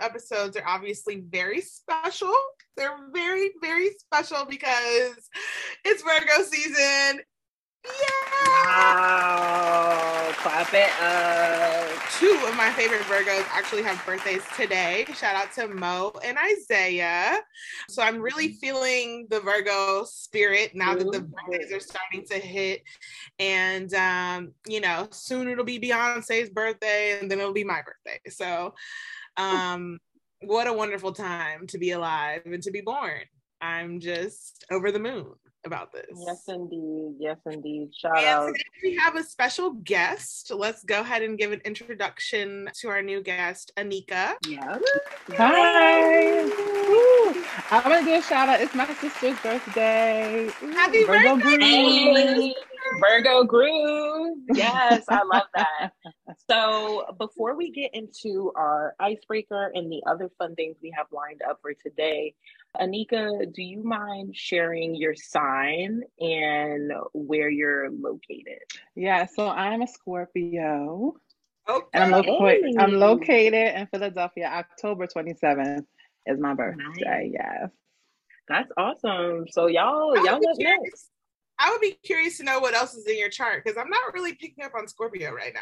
Episodes are obviously very special. They're very, very special because it's Virgo season. Yeah! Wow. Clap it up. Two of my favorite Virgos actually have birthdays today. Shout out to Mo and Isaiah. So I'm really feeling the Virgo spirit now that the birthdays are starting to hit. And, um, you know, soon it'll be Beyonce's birthday and then it'll be my birthday. So, um, what a wonderful time to be alive and to be born. I'm just over the moon about this. Yes, indeed. Yes, indeed. Shout And out. today we have a special guest. Let's go ahead and give an introduction to our new guest, Anika. Yeah. Hi. Woo. I'm gonna do a shout out. It's my sister's birthday. Happy Virgo birthday! Groove. Hey, Virgo groove. Yes, I love that. So, before we get into our icebreaker and the other fun things we have lined up for today, Anika, do you mind sharing your sign and where you're located? Yeah, so I'm a Scorpio, Okay. and I'm, loca- Hey. I'm located in Philadelphia. October 27th is my birthday. Yes. That's awesome. So y'all, I would y'all be let know. curious- I would be curious to know what else is in your chart because I'm not really picking up on Scorpio right now.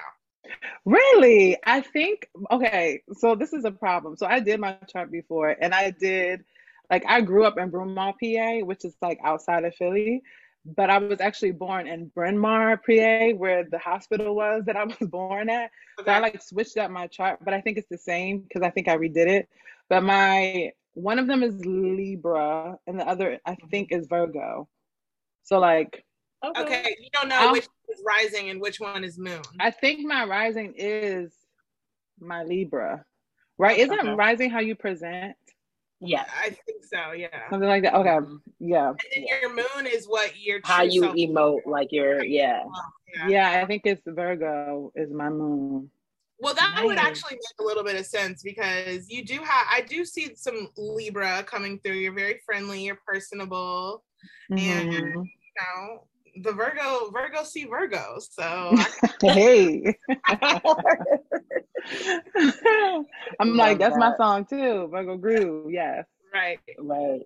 Really? I think okay, so this is a problem. So I did my chart before and I did like I grew up in Broomall, PA, which is like outside of Philly, but I was actually born in Bryn Mawr, PA, where the hospital was that I was born at. So I like switched up my chart, but I think it's the same because I think I redid it. But my one of them is Libra and the other I think is Virgo. So like Okay, you don't know I'll- which is rising and which one is moon. I think my rising is my Libra, right? Isn't Okay. rising how you present? Yeah, I think so, yeah. Something like that. Okay. Mm-hmm. Yeah. And then your moon is what your How you self- emote, like you're, yeah. Yeah. Yeah, I think it's Virgo is my moon. Well, that would actually make a little bit of sense because you do have, I do see some Libra coming through. You're very friendly, you're personable, and Mhm. you know, the Virgo, Virgo see Virgo. So I, Hey. I'm like, Love that's my song too. Virgo Groove. Yes. right. Right,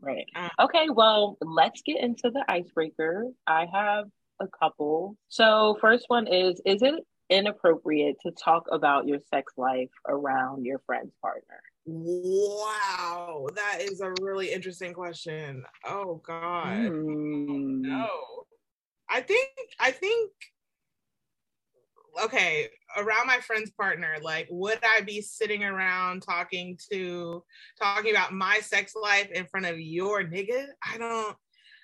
right. Uh, Okay, well, let's get into the icebreaker. I have a couple. So, first one is Is it inappropriate to talk about your sex life around your friend's partner? Wow, that is a really interesting question. Oh God. Mm. No. I think I think okay, around my friend's partner, like would I be sitting around talking to talking about my sex life in front of your nigga? I don't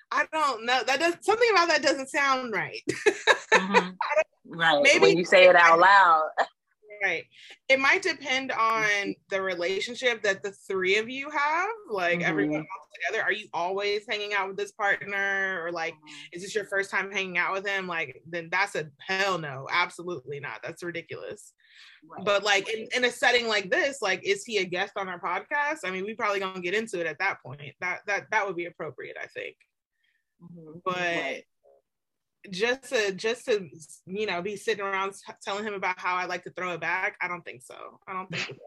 I don't know. That does something about that doesn't sound right. Right. Maybe- when you say it out loud. Right. It might depend on the relationship that the three of you have, like everyone all together. Are you always hanging out with this partner or like is this your first time hanging out with him? Like, then that's a hell no, absolutely not. That's ridiculous. Right. But like in, in a setting like this, like, is he a guest on our podcast? I mean, we probably gonna get into it at that point. That that that would be appropriate, I think. Mhm. But Right. Just to just to you know be sitting around t- telling him about how I like to throw it back, I don't think so. I don't think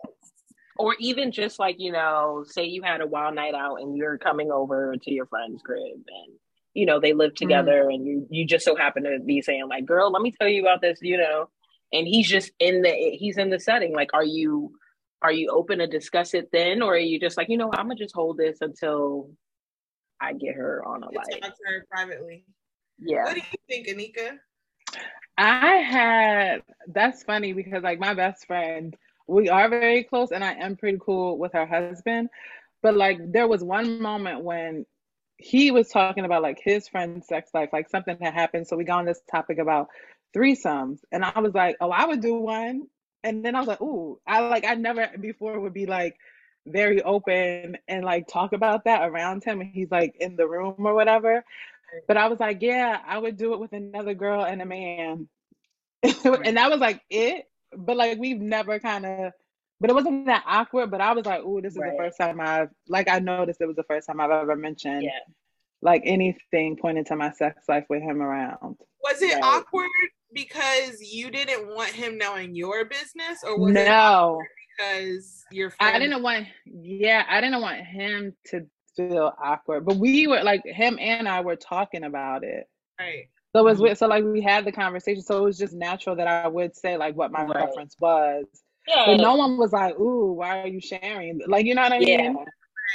or even just like, you know, say you had a wild night out and you're coming over to your friend's crib and you know they live mm-hmm. together and you you just so happen to be saying like girl let me tell you about this you know? And he's just in the he's in the setting. Like are you are you open to discuss it then? Or are you just like you know i'm gonna just hold this until i get her on a like talk to her privately. Yeah What do you think, Anika? I had that's funny because like my best friend, we are very close and I am pretty cool with her husband. But like there was one moment when he was talking about like his friend's sex life, like something had happened. So we got on this topic about threesomes, and I was like, oh, I would do one. And then I was like, ooh, I like I never before would be like very open and like talk about that around him, and he's like in the room or whatever. But I was like, yeah, I would do it with another girl and a man, and that was like it. But like we've never kind of but it wasn't that awkward. But I was like, "Ooh, this is Right. the first time I've like I noticed it was the first time I've ever mentioned Yeah. like anything pointed to my sex life with him around." Was it Right. awkward because you didn't want him knowing your business, or was it No, because your friend? I didn't want. Yeah, I didn't want him to feel awkward. But we were like him and I were talking about it. Right. So it was weird. so like we had the conversation. So it was just natural that I would say like what my Right. preference was. Yeah. But no one was like, "Ooh, why are you sharing?" Like you know what I Yeah. mean?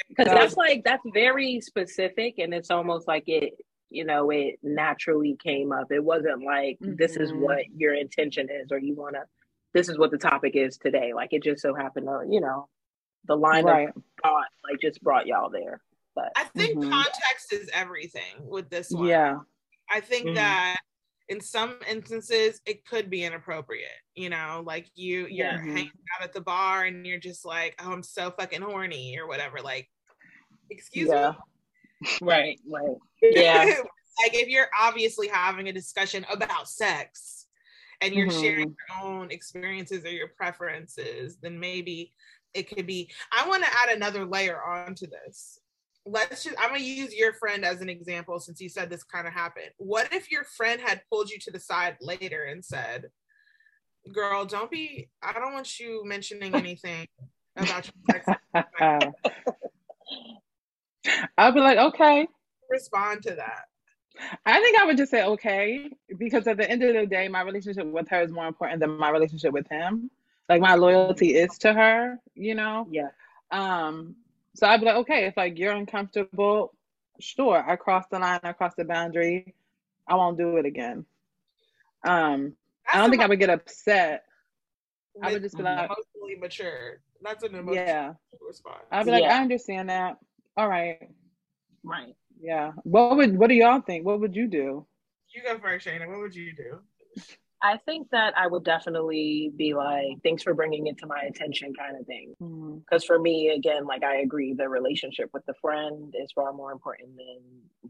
Because So- that's like that's very specific, and it's almost like it, you know, it naturally came up. It wasn't like this is Mhm. what your intention is, or you want to. This is what the topic is today. Like it just so happened to, you know, the line Right. of thought like just brought y'all there. But I think Mhm. context is everything with this one. Yeah. I think Mhm. that in some instances it could be inappropriate. You know, like you you're Yeah. hanging out at the bar and you're just like, oh, I'm so fucking horny or whatever. Like, excuse Yeah. right, right. Yeah. like if you're obviously having a discussion about sex and you're Mhm. sharing your own experiences or your preferences, then maybe it could be. I want to add another layer onto this. Let's just, I'm going to use your friend as an example since you said this kind of happened. What if your friend had pulled you to the side later and said, Girl, don't be, I don't want you mentioning anything about your sex. I'd be like, okay. Respond to that. I think I would just say okay because at the end of the day, my relationship with her is more important than my relationship with him. Like my loyalty is to her, you know. yeah, Um, so I'd be like, okay, if like you're uncomfortable, sure, I crossed the line, I crossed the boundary, I won't do it again. Um, I don't think I would get upset. I would just be like, emotionally mature. That's an emotional yeah. response. I'd be like, Yeah. I understand that. All right, right. yeah. What would what do y'all think? What would you do? you go first, Shayna. What would you do? I think that I would definitely be like, thanks for bringing it to my attention, kind of thing. Because for me again like i agree the relationship with the friend is far more important than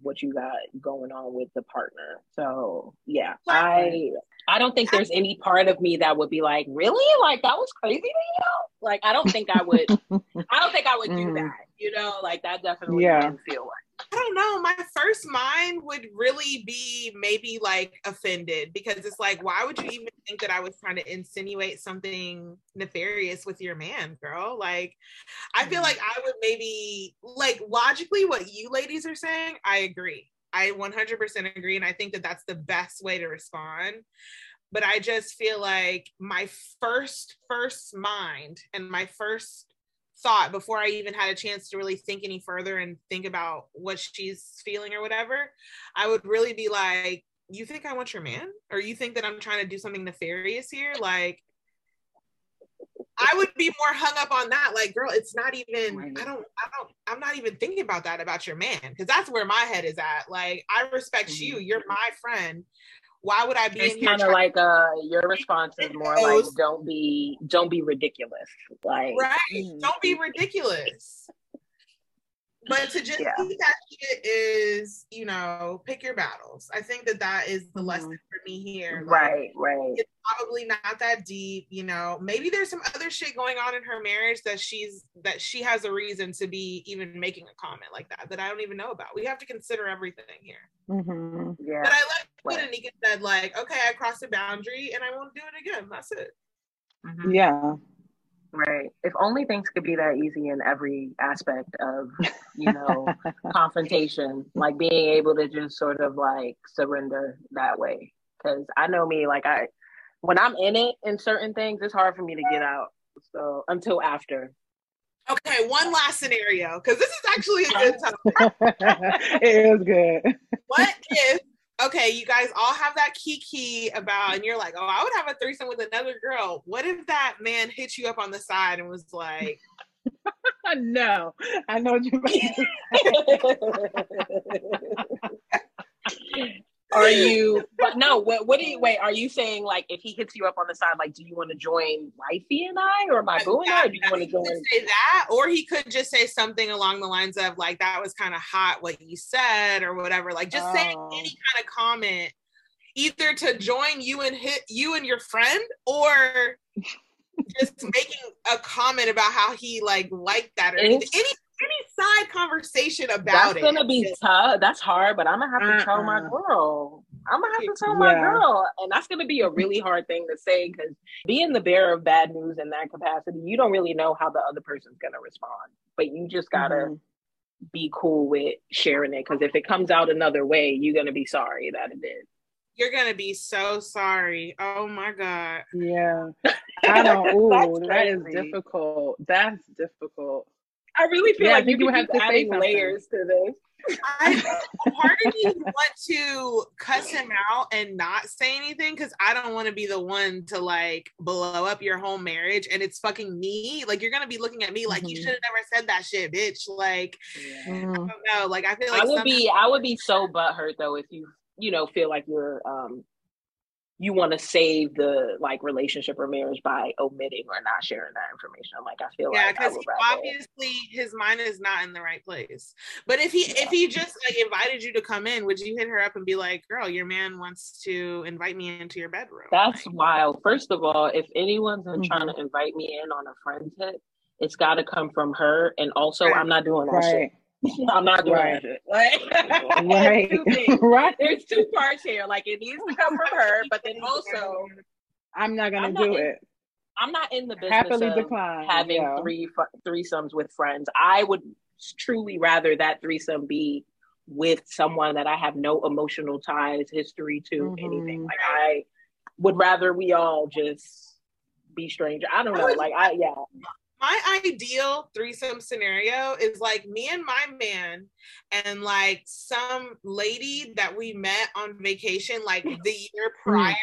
what you got going on with the partner. So yeah i i don't think there's any part of me that would be like really? Like that was crazy to you? Like i don't think i would i don't think i would do Mm. that you know? Like that definitely Yeah. feel right I don't know. My first mind would really be maybe like offended because it's like, why would you even think that I was trying to insinuate something nefarious with your man, girl? Like, I feel mm-hmm. like I would maybe, like, logically, what you ladies are saying, I agree. I 100% agree. And I think that that's the best way to respond. But I just feel like my first, first mind and my first thought before I even had a chance to really think any further and think about what she's feeling or whatever, I would really be like, You think I want your man? Or you think that I'm trying to do something nefarious here? Like, I would be more hung up on that. Like, girl, it's not even, I don't, I don't, I'm not even thinking about that about your man. Cause that's where my head is at. Like, I respect you. You're my friend. Why would I be in it's here? kind of like uh your response is more like don't be don't be ridiculous like right? Mm. Don't be ridiculous. But to just Yeah. keep that shit is, you know, pick your battles. I think that that is the lesson for me here. Like, right right It's probably not that deep, you know. Maybe there's some other shit going on in her marriage that she's that she has a reason to be even making a comment like that that I don't even know about. We have to consider everything here. Mhm. yeah But I like what Right. Anika said, like, okay, I crossed a boundary and I won't do it again. That's it. Mhm. Yeah. Right. If only things could be that easy in every aspect of, you know, confrontation, like being able to just sort of like surrender that way. Because I know me, like I, when I'm in it in certain things, it's hard for me to get out. So until after. Okay, one last scenario, because this is actually a good topic. it is good. what if okay you guys all have that kiki about and you're like oh i would have a threesome with another girl what if that man hit you up on the side and was like no, I know what you mean. are you? But no. What? What do you? Wait. Are you saying like if he hits you up on the side, like, do you want to join Wifey and I, or my boo and I, or do you want to join? say that, or he could just say something along the lines of like that was kind of hot what you said or whatever. Like just saying Oh. any kind of comment, either to join you and hit you and your friend, or just making a comment about how he like liked that or anything. Any any side conversation That's about it. That's gonna be tough. That's hard, but I'm gonna have to tell my Uh-uh. girl. I'm gonna have to tell my girl, and that's gonna be a really hard thing to say because being the bearer of bad news in that capacity, you don't really know how the other person's gonna respond. But you just gotta Mhm. be cool with sharing it because if it comes out another way, you're gonna be sorry that it did. You're gonna be so sorry. Oh my god. Yeah. I don't. Ooh, That's that is crazy. difficult. That's difficult. I really feel Yeah, I like think you you could have keep to adding something. layers to this. I part of me want to cuss him out and not say anything because I don't want to be the one to like blow up your whole marriage and it's fucking me. Like you're gonna be looking at me like you Mhm. should have never said that shit, bitch. Like I Mhm. don't know. Like I feel like I would some- be I would be so butthurt though if you you know feel like you're um you want to save the like relationship or marriage by omitting or not sharing that information. I'm Like I feel yeah, like I because would rather. obviously his mind is not in the right place. But if he if he just like invited you to come in, would you hit her up and be like, "Girl, your man wants to invite me into your bedroom"? That's wild. First of all, if anyone's Mhm. trying to invite me in on a friend's hit, it's got to come from her. And also, Right. I'm not doing that Right. shit. I'm not doing Right. shit. Like, Right. right. There's two parts here. Like it needs to come from her, but then also I'm not gonna I'm not do in- it. I'm not in the business Happily of decline. having yeah. three threesomes with friends. I would truly rather that threesome be with someone that I have no emotional ties, history to, anything. Mhm. Like I would rather we all just be stranger. I don't know. Like I yeah. My ideal threesome scenario is like me and my man and like some lady that we met on vacation like the year prior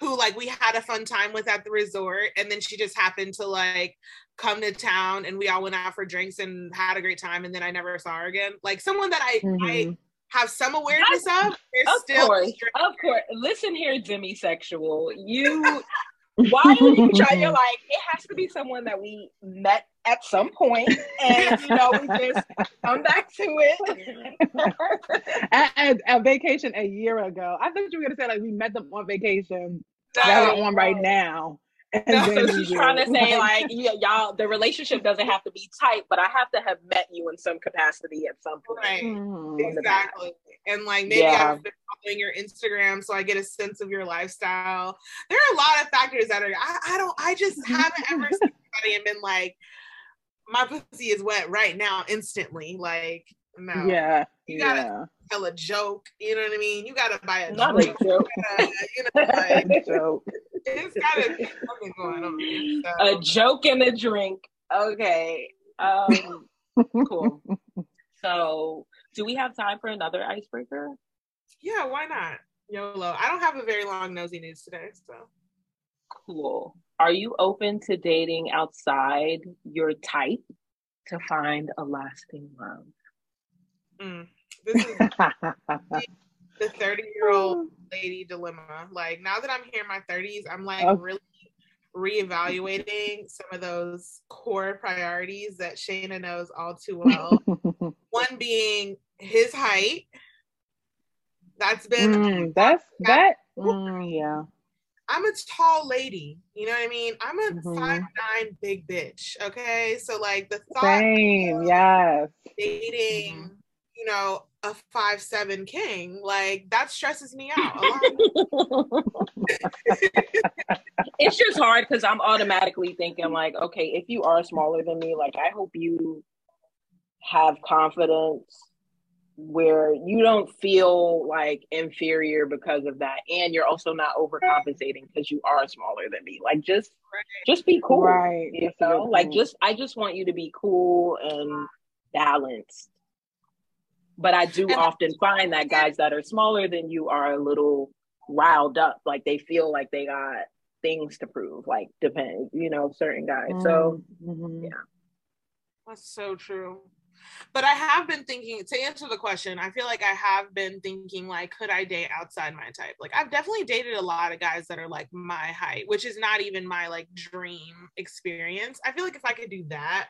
who like we had a fun time with at the resort and then she just happened to like come to town and we all went out for drinks and had a great time and then I never saw her again like someone that I, I Mhm. have some awareness of there's Of still course, of course. Listen here, demisexual. You why would you try? You're like, it has to be someone that we met at some point, and you know, we just come back to it. at, at, at vacation a year ago. I thought you were gonna say like we met them on vacation. No, that we're right now. And No, then so she's trying to say, like, yeah, y'all, the relationship doesn't have to be tight, but I have to have met you in some capacity at some point. right. Exactly. And like maybe Yeah. I've been following your Instagram so I get a sense of your lifestyle. There are a lot of factors that are I, I don't I just haven't ever seen somebody and been like, my pussy is wet right now instantly. Like, no. Yeah. You gotta yeah. tell a joke. You know what I mean? You gotta buy a Not a joke. you know, like, Joke. It's gotta be something going on. A joke and a drink. Okay. Um, cool. So, do we have time for another icebreaker? yeah, why not? YOLO. I don't have a very long nosy news today, so Cool. Are you open to dating outside your type to find a lasting love? mm. this is the 30 year old lady dilemma. Like now that I'm here in my 30s, I'm like Oh. really reevaluating some of those core priorities that Shayna knows all too well. One being his height. That's been Mm, that's that. Mm, yeah. I'm a tall lady. You know what I mean? I'm a Mhm. five nine big bitch. Okay. So like the thought Same. Yes. dating, Mm-hmm. you know, a five seven king, like that stresses me out it's just hard because I'm automatically thinking like, okay, if you are smaller than me, like I hope you have confidence where you don't feel like inferior because of that, and you're also not overcompensating because you are smaller than me. Like just, just be cool, Right. you That's a good know. Like just, I just want you to be cool and balanced. But I do And- often find that guys that are smaller than you are a little riled up, like they feel like they got things to prove, like depend, you know, certain guys. So Mm, mhm. yeah. That's so true. But I have been thinking to answer the question, I feel like I have been thinking like could I date outside my type? Like I've definitely dated a lot of guys that are like my height, which is not even my like dream experience. I feel like if I could do that,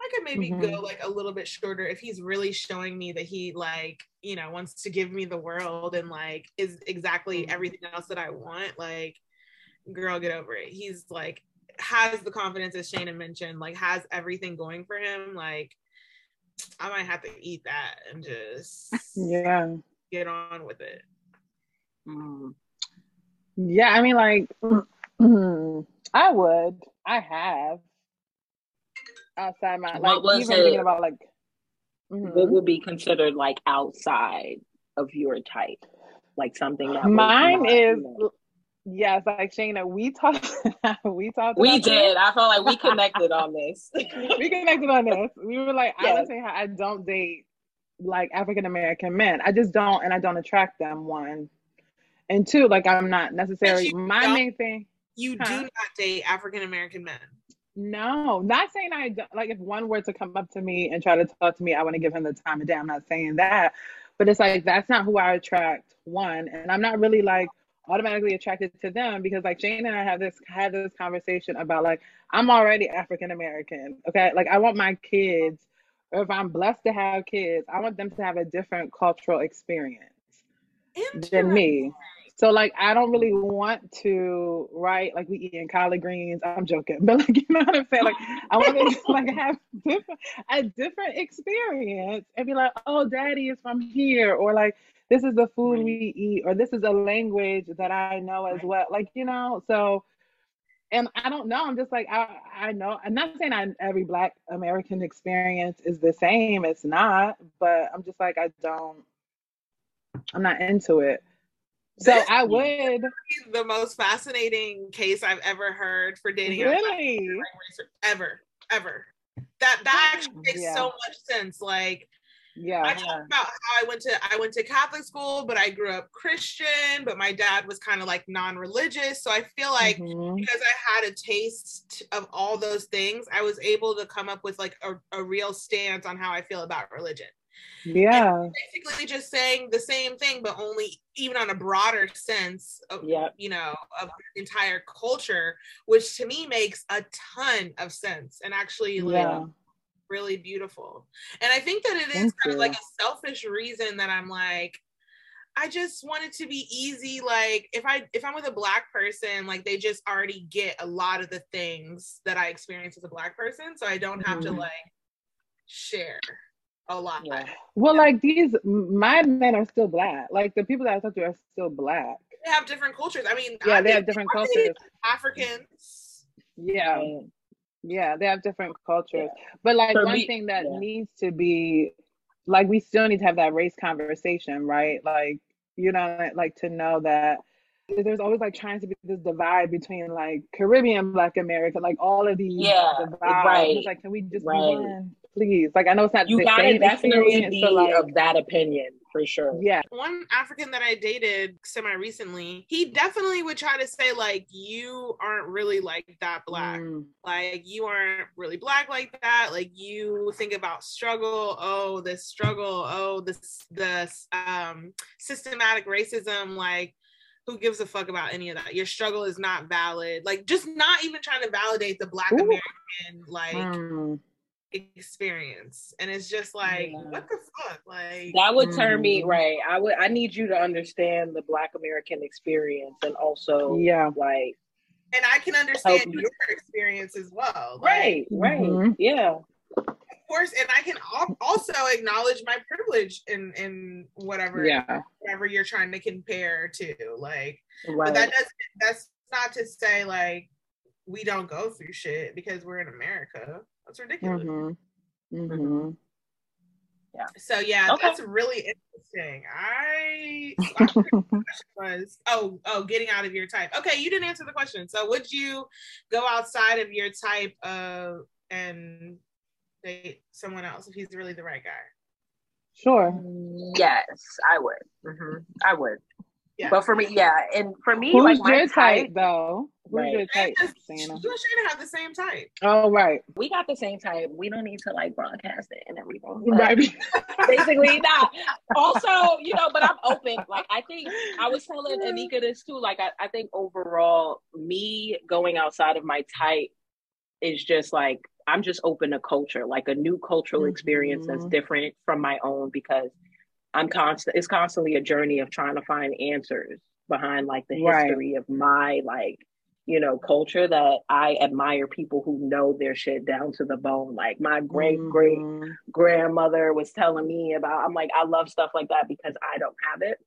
I could maybe Mhm. go like a little bit shorter if he's really showing me that he like, you know, wants to give me the world and like is exactly Mhm. everything else that I want. Like, girl, get over it. He's like has the confidence as Shayna mentioned, like has everything going for him. Like, I might have to eat that and just Yeah. get on with it. Mm. Yeah, I mean, like, I would. I have. Outside my, What like, was even thinking about, like, mhm. What would be considered like outside of your type? Like something that was mine not, is, you know- yes, like, Shayna, we talked, we talked We about this. did. I felt like we connected on this. we connected on this. We were like, I Yes. was saying how I don't date like African American men. I just don't, and I don't attract them. One, and two, like I'm not necessarily you my main thing. You Huh? do not date African American men. No, not saying I don't, like if one were to come up to me and try to talk to me, I want to give him the time of day. I'm not saying that, but it's like that's not who I attract. One, and I'm not really like automatically attracted to them because like Jane and I have this had this conversation about like I'm already African American. Okay, like I want my kids, or if I'm blessed to have kids, I want them to have a different cultural experience than me. So like I don't really want to write like we eating collard greens. I'm joking, but like you know what I'm saying. Like I want to like have different a different experience and be like, oh, daddy is from here, or like this is the food Right. we eat, or this is a language that I know as well. Like you know, so and I don't know. I'm just like I I know. I'm not saying I, every Black American experience is the same. It's not, but I'm just like I don't. I'm not into it. So This I would the most fascinating case I've ever heard for dating really. ever, ever. That that actually makes Yeah. so much sense. Like yeah. I talked about how I went to I went to Catholic school, but I grew up Christian, but my dad was kind of like non-religious. So I feel like Mhm. because I had a taste of all those things, I was able to come up with like a, a real stance on how I feel about religion. Yeah. Basically just saying the same thing, but only even on a broader sense of Yep. you know of entire culture, which to me makes a ton of sense and actually like Yeah. really beautiful. And I think that it is Thank kind of like a selfish reason that I'm like, I just want it to be easy. Like if I if I'm with a black person, like they just already get a lot of the things that I experience as a black person. So I don't have to Mhm. like share a lot. Yeah. Well, like these, my men are still black. Like the people that I talk to are still black. They have different cultures. I mean, Yeah, I they have different I cultures. Africans. Yeah. Yeah, they have different cultures. But like For one me- thing that yeah. needs to be like we still need to have that race conversation, right? Like, you know, like to know that there's always like trying to be this divide between like Caribbean Black America, like all of these Yeah, divides. right. It's like, can we just Right. Be one, please? Like I know it's not You the gotta same definitely be but like of that opinion for sure. yeah. one African that I dated semi recently, he definitely would try to say, like, you aren't really like that black. Mm, Like, you aren't really black like that. Like, you think about struggle. Oh, this struggle. Oh, this, this um, systematic racism. Like, who gives a fuck about any of that? Your struggle is not valid. Like, just not even trying to validate the black Ooh. American, like, mm. Experience. And it's just like, Yeah. what the fuck? Like, That would turn me Mhm. right. I would. I need you to understand the Black American experience and also Yeah. like and I can understand Help you. your experience as well. Like, right, right, Mhm. yeah, of course, and I can also acknowledge my privilege in in whatever Yeah. whatever you're trying to compare to. Like, right. but that doesn't. That's not to say like we don't go through shit because we're in America. That's ridiculous. hmm hmm So yeah, Okay. that's really interesting. I I forgot what the question was oh oh getting out of your type. Okay, you didn't answer the question. So would you go outside of your type of and date someone else if he's really the right guy? Sure. yes, I would. hmm I would. Yeah. But for me, yeah, and for me, Who's like my your type, type though? Who's Right. your type, Just- Santa? you and Shayna have the same type. Oh right, we got the same type. We don't need to like broadcast it and everything. but right. Basically, not. Also, you know, but I'm open. Like I think I was telling Anika this too. Like I, I think overall, me going outside of my type is just like I'm just open to culture, like a new cultural experience that's Mhm. different from my own because I'm constant. It's constantly a journey of trying to find answers behind like the Right. history of my like you know culture that I admire people who know their shit down to the bone. Like my great great Mhm. grandmother was telling me about. I'm like I love stuff like that because I don't have it.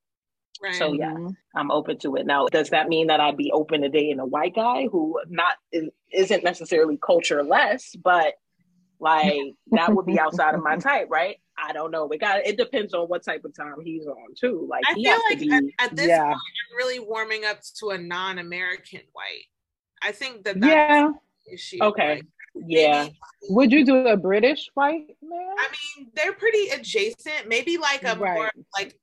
Right. So yeah. I'm open to it. Now, does that mean that I'd be open to dating a white guy who not isn't necessarily culture less, but like that would be outside of my type, right? I don't know. It got it depends on what type of time he's on too. Like I he feel like be at, at this Yeah. point, I'm really warming up to a non-American white. I think that that's Yeah. the issue. Okay. Like, yeah. maybe- Would you do a British white man? I mean, they're pretty adjacent. Maybe like a more like,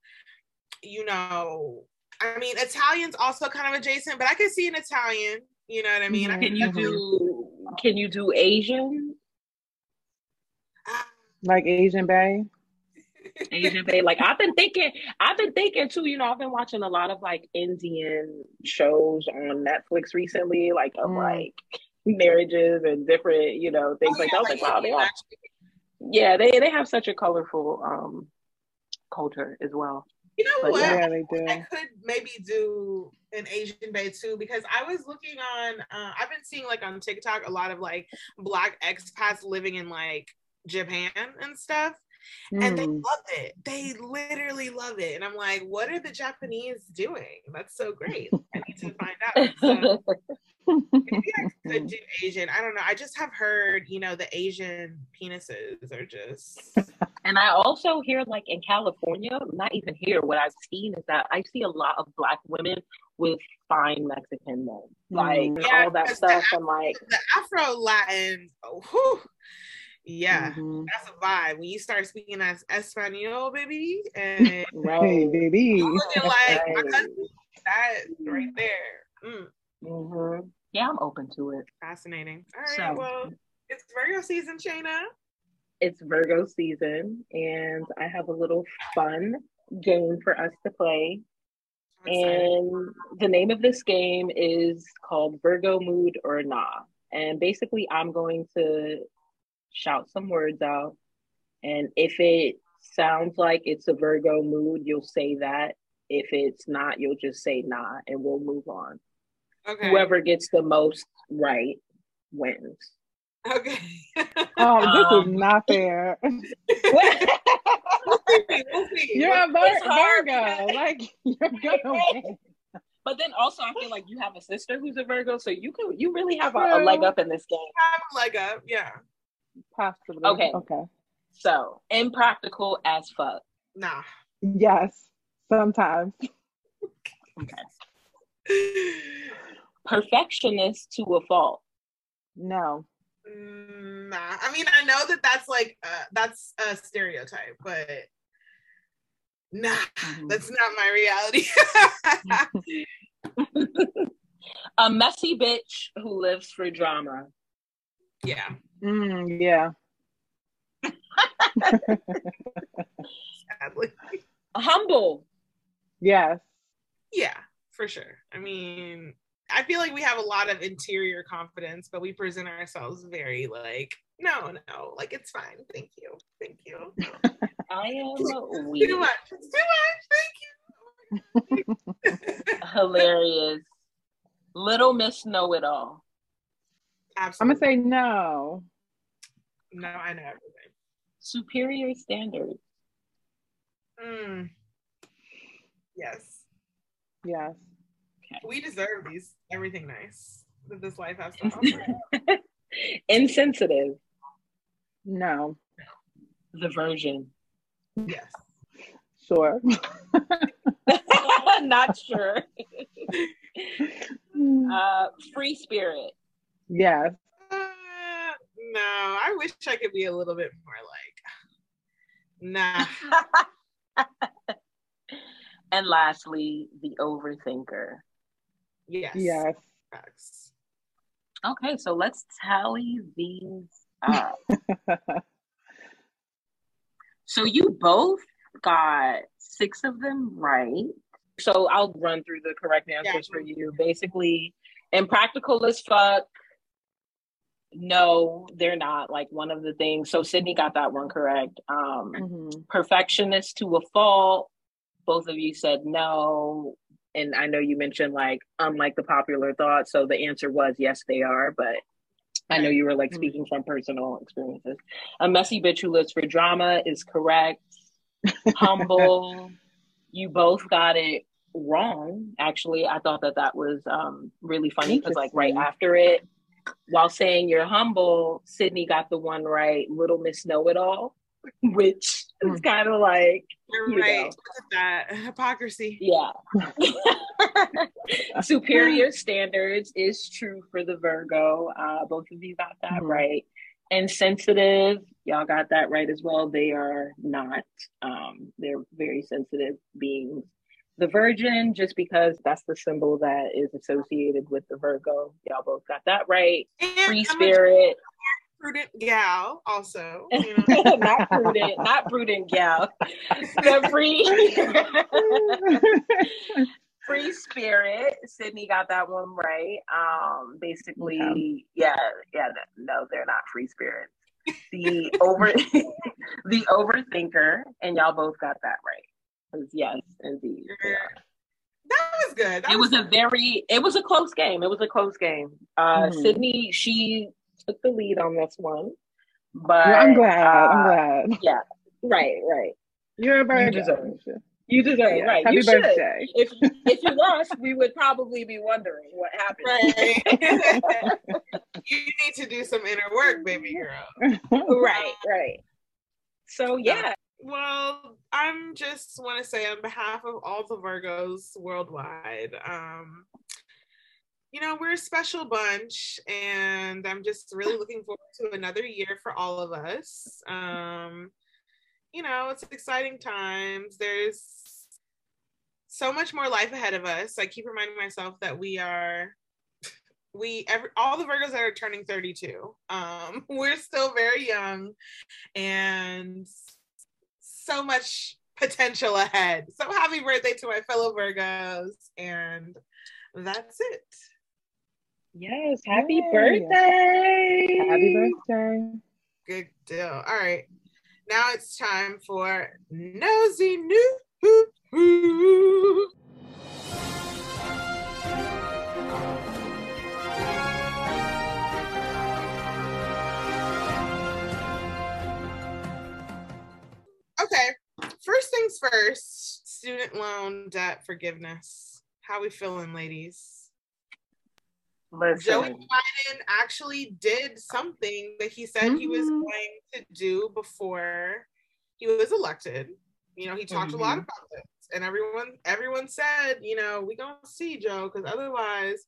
you know, I mean, Italian's also kind of adjacent, but I could see an Italian. You know what I mean? I Mhm. Can you do can you do Asian? Like Asian Bay? Asian Bay. Like I've been thinking, I've been thinking too. You know, I've been watching a lot of like Indian shows on Netflix recently, like of Mm. like marriages and different, you know, things Oh, like yeah, that. I was like, wow, they Indian, are, actually. yeah, they they have such a colorful um culture as well. You know But what? yeah. Yeah, they do. I could maybe do an Asian bay too because I was looking on. Uh, I've been seeing like on TikTok a lot of like black expats living in like Japan and stuff, and they Mm. love it. They literally love it, and I'm like, what are the Japanese doing? That's so great. I need to find out. So maybe I could do Asian. I don't know. I just have heard, you know, the Asian penises are just. and I also hear like in California, not even here, what I've seen is that I see a lot of black women with fine Mexican men, like Mm. Yeah, all that because the stuff. I'm like, the Afro Latin, oh, whew, yeah, Mhm. that's a vibe. When you start speaking as Espanol, baby, and right. baby. looking like my Right. cousin, that right there. Mm, Mhm. Yeah, I'm open to it. fascinating. All right, So- well, it's Virgo season, Shayna. It's Virgo season, and I have a little fun game for us to play. I'm excited. And the name of this game is called Virgo Mood or Nah. And basically, I'm going to shout some words out. And if it sounds like it's a Virgo mood, you'll say that. If it's not, you'll just say nah, and we'll move on. Okay. Whoever gets the most right wins. Okay. Oh, this Um, is not fair. we'll see. We'll see. You're a Vir- It's Virgo. Like you're gonna win. But then also, I feel like you have a sister who's a Virgo, so you can you really have a, a leg up in this game. have a leg up. Yeah. Possibly. Okay. Okay. So impractical as fuck. Nah. Yes. Sometimes. Okay. Perfectionist to a fault. No. Mm, Nah. I mean, I know that that's like uh, that's a stereotype, but nah, Mhm. that's not my reality. A messy bitch who lives for drama. yeah. Mm, yeah. Sadly. Humble. Yes. Yeah, for sure. I mean, I feel like we have a lot of interior confidence, but we present ourselves very like, no, no, like it's fine. Thank you. Thank you. I am Too much. It's too much. Thank you. Hilarious. Little Miss Know It All. I'm gonna say no. no, I know everything. Superior standards. Mm. Yes. Yes. We deserve these everything nice that this life has to offer. Insensitive. No. The version. yes. Sure. Not sure. Uh, free spirit. Yes. Uh, no, I wish I could be a little bit more like, nah. And lastly, the overthinker. Yes. Yes. Facts. Okay, so let's tally these up. so you both got six of them right. So I'll run through the correct answers for you. Basically, impractical as fuck. No, they're not. Like one of the things. So Sydney got that one correct. Um, Mhm. perfectionist to a fault. Both of you said no. And I know you mentioned like unlike the popular thought. So the answer was yes, they are, but I know you were like Mhm. speaking from personal experiences. A messy bitch who lives for drama is correct. Humble. you both got it wrong. Actually, I thought that that was um, really funny because like right after it, while saying you're humble, Sydney got the one right. Little Miss Know It All, which is Hmm. kind of like You're You right. know. Look at that hypocrisy. yeah. Superior standards is true for the Virgo. Uh, both of you got that Mhm. right. And sensitive, y'all got that right as well. They are not. Um, they're very sensitive beings. The Virgin, just because that's the symbol that is associated with the Virgo. Y'all both got that right. And Free I'm spirit, prudent gal, also. You know? not prudent, not prudent gal. The free. free spirit sydney got that one right um basically Okay. yeah yeah no they're not free spirits the over the overthinker and y'all both got that right 'Cause yes indeed that was good. That it was a very it was a close game it was a close game uh Mhm. sydney she took the lead on this one but Well, I'm glad. uh, I'm glad. Yeah. Right right You're a Virgo. deserve it. you deserve Yeah. right Happy you should birthday. if if you lost, we would probably be wondering what happened. right. you need to do some inner work, baby girl. right, right. So yeah, Well, I'm just want to say on behalf of all the Virgos worldwide, um, you know, we're a special bunch, and I'm just really looking forward to another year for all of us. Um, you know, it's exciting times. There's so much more life ahead of us. I keep reminding myself that we are we every all the Virgos that are turning 32. Um, we're still very young and so much potential ahead. So happy birthday to my fellow Virgos, and that's it. yes. Happy Yay. birthday! Happy birthday. Good deal. All right. Now it's time for nosy news. Okay. First things first, student loan debt forgiveness. How we feeling, ladies? Joey Listen, Biden actually did something that he said he was Mhm. going to do before he was elected. You know, he talked a lot Mhm. about this, and everyone everyone said, you know, we gonna see Joe because otherwise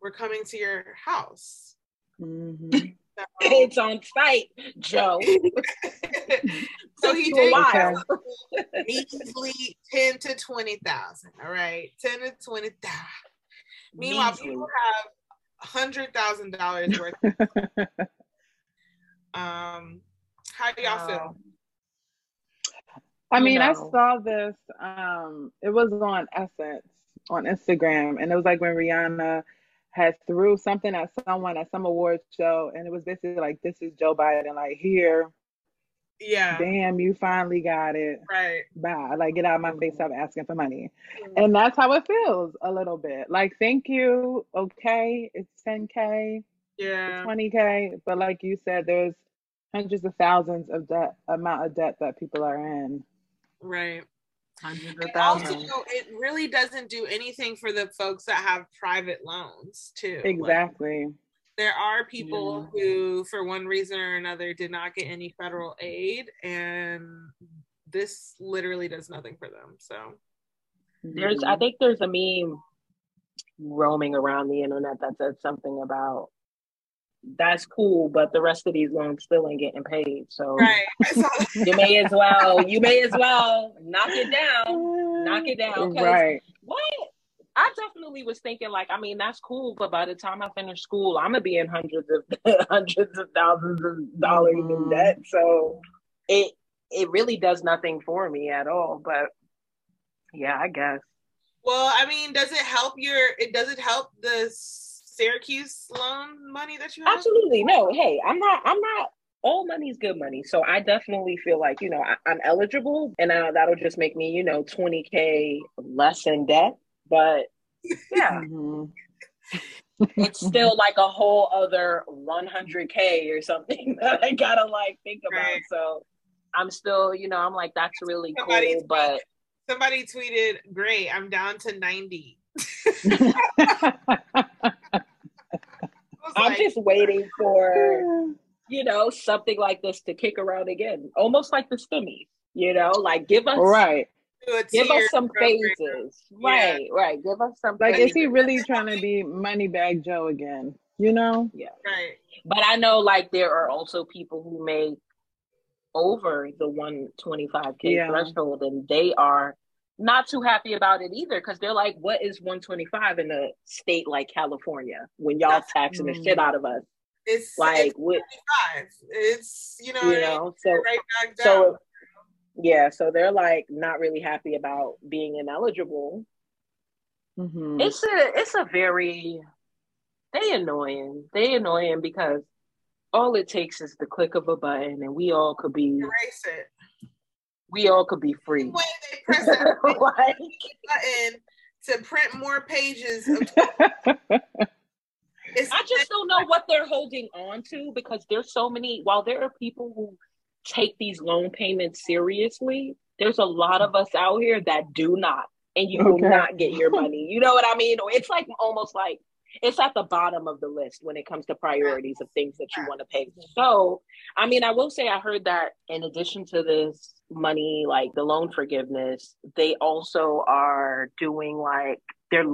we're coming to your house. Mhm. So, it's on site, Joe. so he You did alive. measly ten to twenty thousand. All right, ten to twenty thousand. Meanwhile, Measly. people have hundred thousand dollars worth. Um, how do y'all feel? I You mean, I saw this. Um, it was on Essence on Instagram, and it was like when Rihanna had threw something at someone at some award show, and it was basically like, "This is Joe Biden. Like, here, Yeah, damn, you finally got it. right. Bye. Like, get out of my face. Stop asking for money." Mm-hmm. And that's how it feels a little bit. Like, thank you. Okay, it's 10k, Yeah, 20k, but like you said, there's hundreds of thousands of debt amount of debt that people are in. right. Hundreds of also, it really doesn't do anything for the folks that have private loans too. Like, Exactly. there are people who, for one reason or another, did not get any federal aid, and this literally does nothing for them. So, There's. I think there's a meme roaming around the internet that says something about that's cool, but the rest of these loans still ain't getting paid. So right. I saw that. you may as well, you may as well knock it down, knock it down. Right. What? I definitely was thinking like, I mean, that's cool, but by the time I finish school, I'm gonna be in hundreds of hundreds of thousands of dollars in Mhm. debt. So it it really does nothing for me at all. But yeah, I guess. Well, I mean, does it help your? It does it help the Syracuse loan money that you have? Absolutely. No, hey, I'm not I'm not all money is good money. So I definitely feel like, you know, I, I'm eligible and uh, that'll just make me, you know, 20K less in debt. But yeah, Mhm. it's still like a whole other 100K or something that I gotta like think about. So I'm still, you know, I'm like, that's really Somebody cool. But Somebody tweeted, "Great, I'm down to 90." I was I'm like, just waiting for you know, something like this to kick around again, almost like the stimmies, you know, like give us right. give us some program. phases. Yeah. Right, right. Give us some Like, is he really trying to be money bag Joe again? You know? Yeah. Right. But I know like there are also people who make over the 125k Yeah. threshold and they are not too happy about it either because they're like, what is 125 in a state like California when y'all taxing the Mm. shit out of us? It's Like, it's what, It's you know, you what I mean? know, so right back down. so yeah, so they're like not really happy about being ineligible. hmm It's a it's a very they annoying. They annoying because all it takes is the click of a button and we all could be erase it. We all could be free. The way they press that like, button to print more pages. Of, I just don't know what they're holding on to because there's so many while there are people who take these loan payments seriously, there's a lot of us out here that do not. And you will not get your money. You know what I mean? Or It's like almost like it's at the bottom of the list when it comes to priorities of things that you want to pay. So, I mean, I will say I heard that in addition to this money, like the loan forgiveness, they also are doing like they're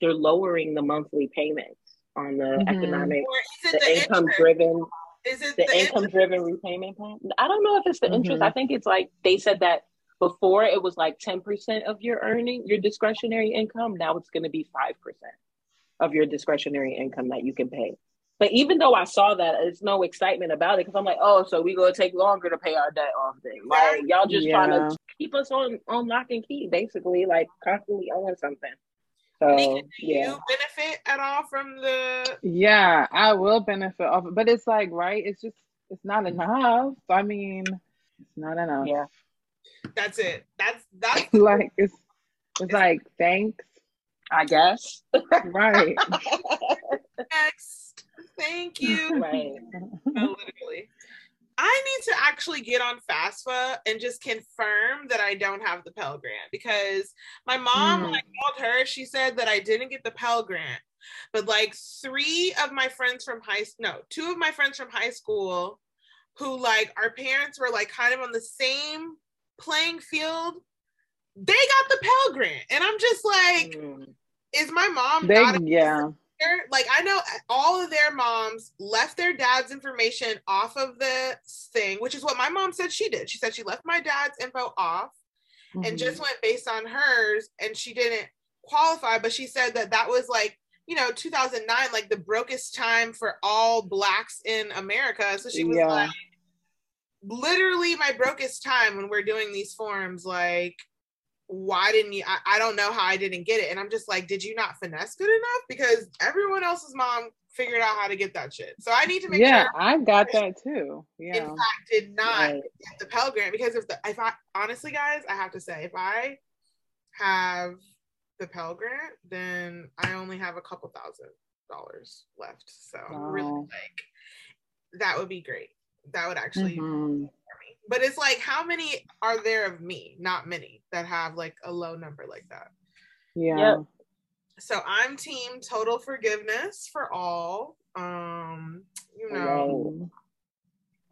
they're lowering the monthly payments on the Mhm. economic, the, the, income driven, Is it the the, income driven repayment plan. I don't know if it's the interest. Mhm. I think it's like they said that before it was like ten percent of your earning, your discretionary income. Now it's going to be five percent of your discretionary income that you can pay. But even though I saw that, it's no excitement about it because I'm like, oh, so we gonna take longer to pay our debt off then. Like y'all just trying to keep us on on lock and key, basically, like constantly owing something. Nika, So do yeah, you benefit at all from the? Yeah, I will benefit off it. But it's like, right? It's just, it's not enough. I mean, it's not enough. yeah. That's it. That's that's like, it's, it's like, thanks. I guess. Right. next. Thank you. right. No, literally. I need to actually get on FAFSA and just confirm that I don't have the Pell Grant because my mom, when I mm. called her, she said that I didn't get the Pell Grant. But like three of my friends from high school, no, two of my friends from high school who like our parents were like kind of on the same playing field, they got the Pell Grant. And I'm just like, Mm. is my mom They, not yeah. like I know all of their moms left their dad's information off of the thing, which is what my mom said she did. She said she left my dad's info off and Mhm. just went based on hers, and she didn't qualify. But she said that that was like you know 2009, like the brokest time for all blacks in America. So she was Yeah. like, literally my brokest time when we're doing these forms, like. Why didn't you? I, I don't know how I didn't get it. And I'm just like, did you not finesse good enough? Because everyone else's mom figured out how to get that shit. So I need to make Yeah, sure Yeah, I got that too. Yeah. in fact did not Right. get the Pell Grant because if the if I honestly guys, I have to say if I have the Pell Grant, then I only have a couple thousand dollars left. So really like that would be great. That would actually Mhm. For me. But it's like how many are there of me? Not many that have like a low number like that. Yeah. So I'm team total forgiveness for all. Um, you know.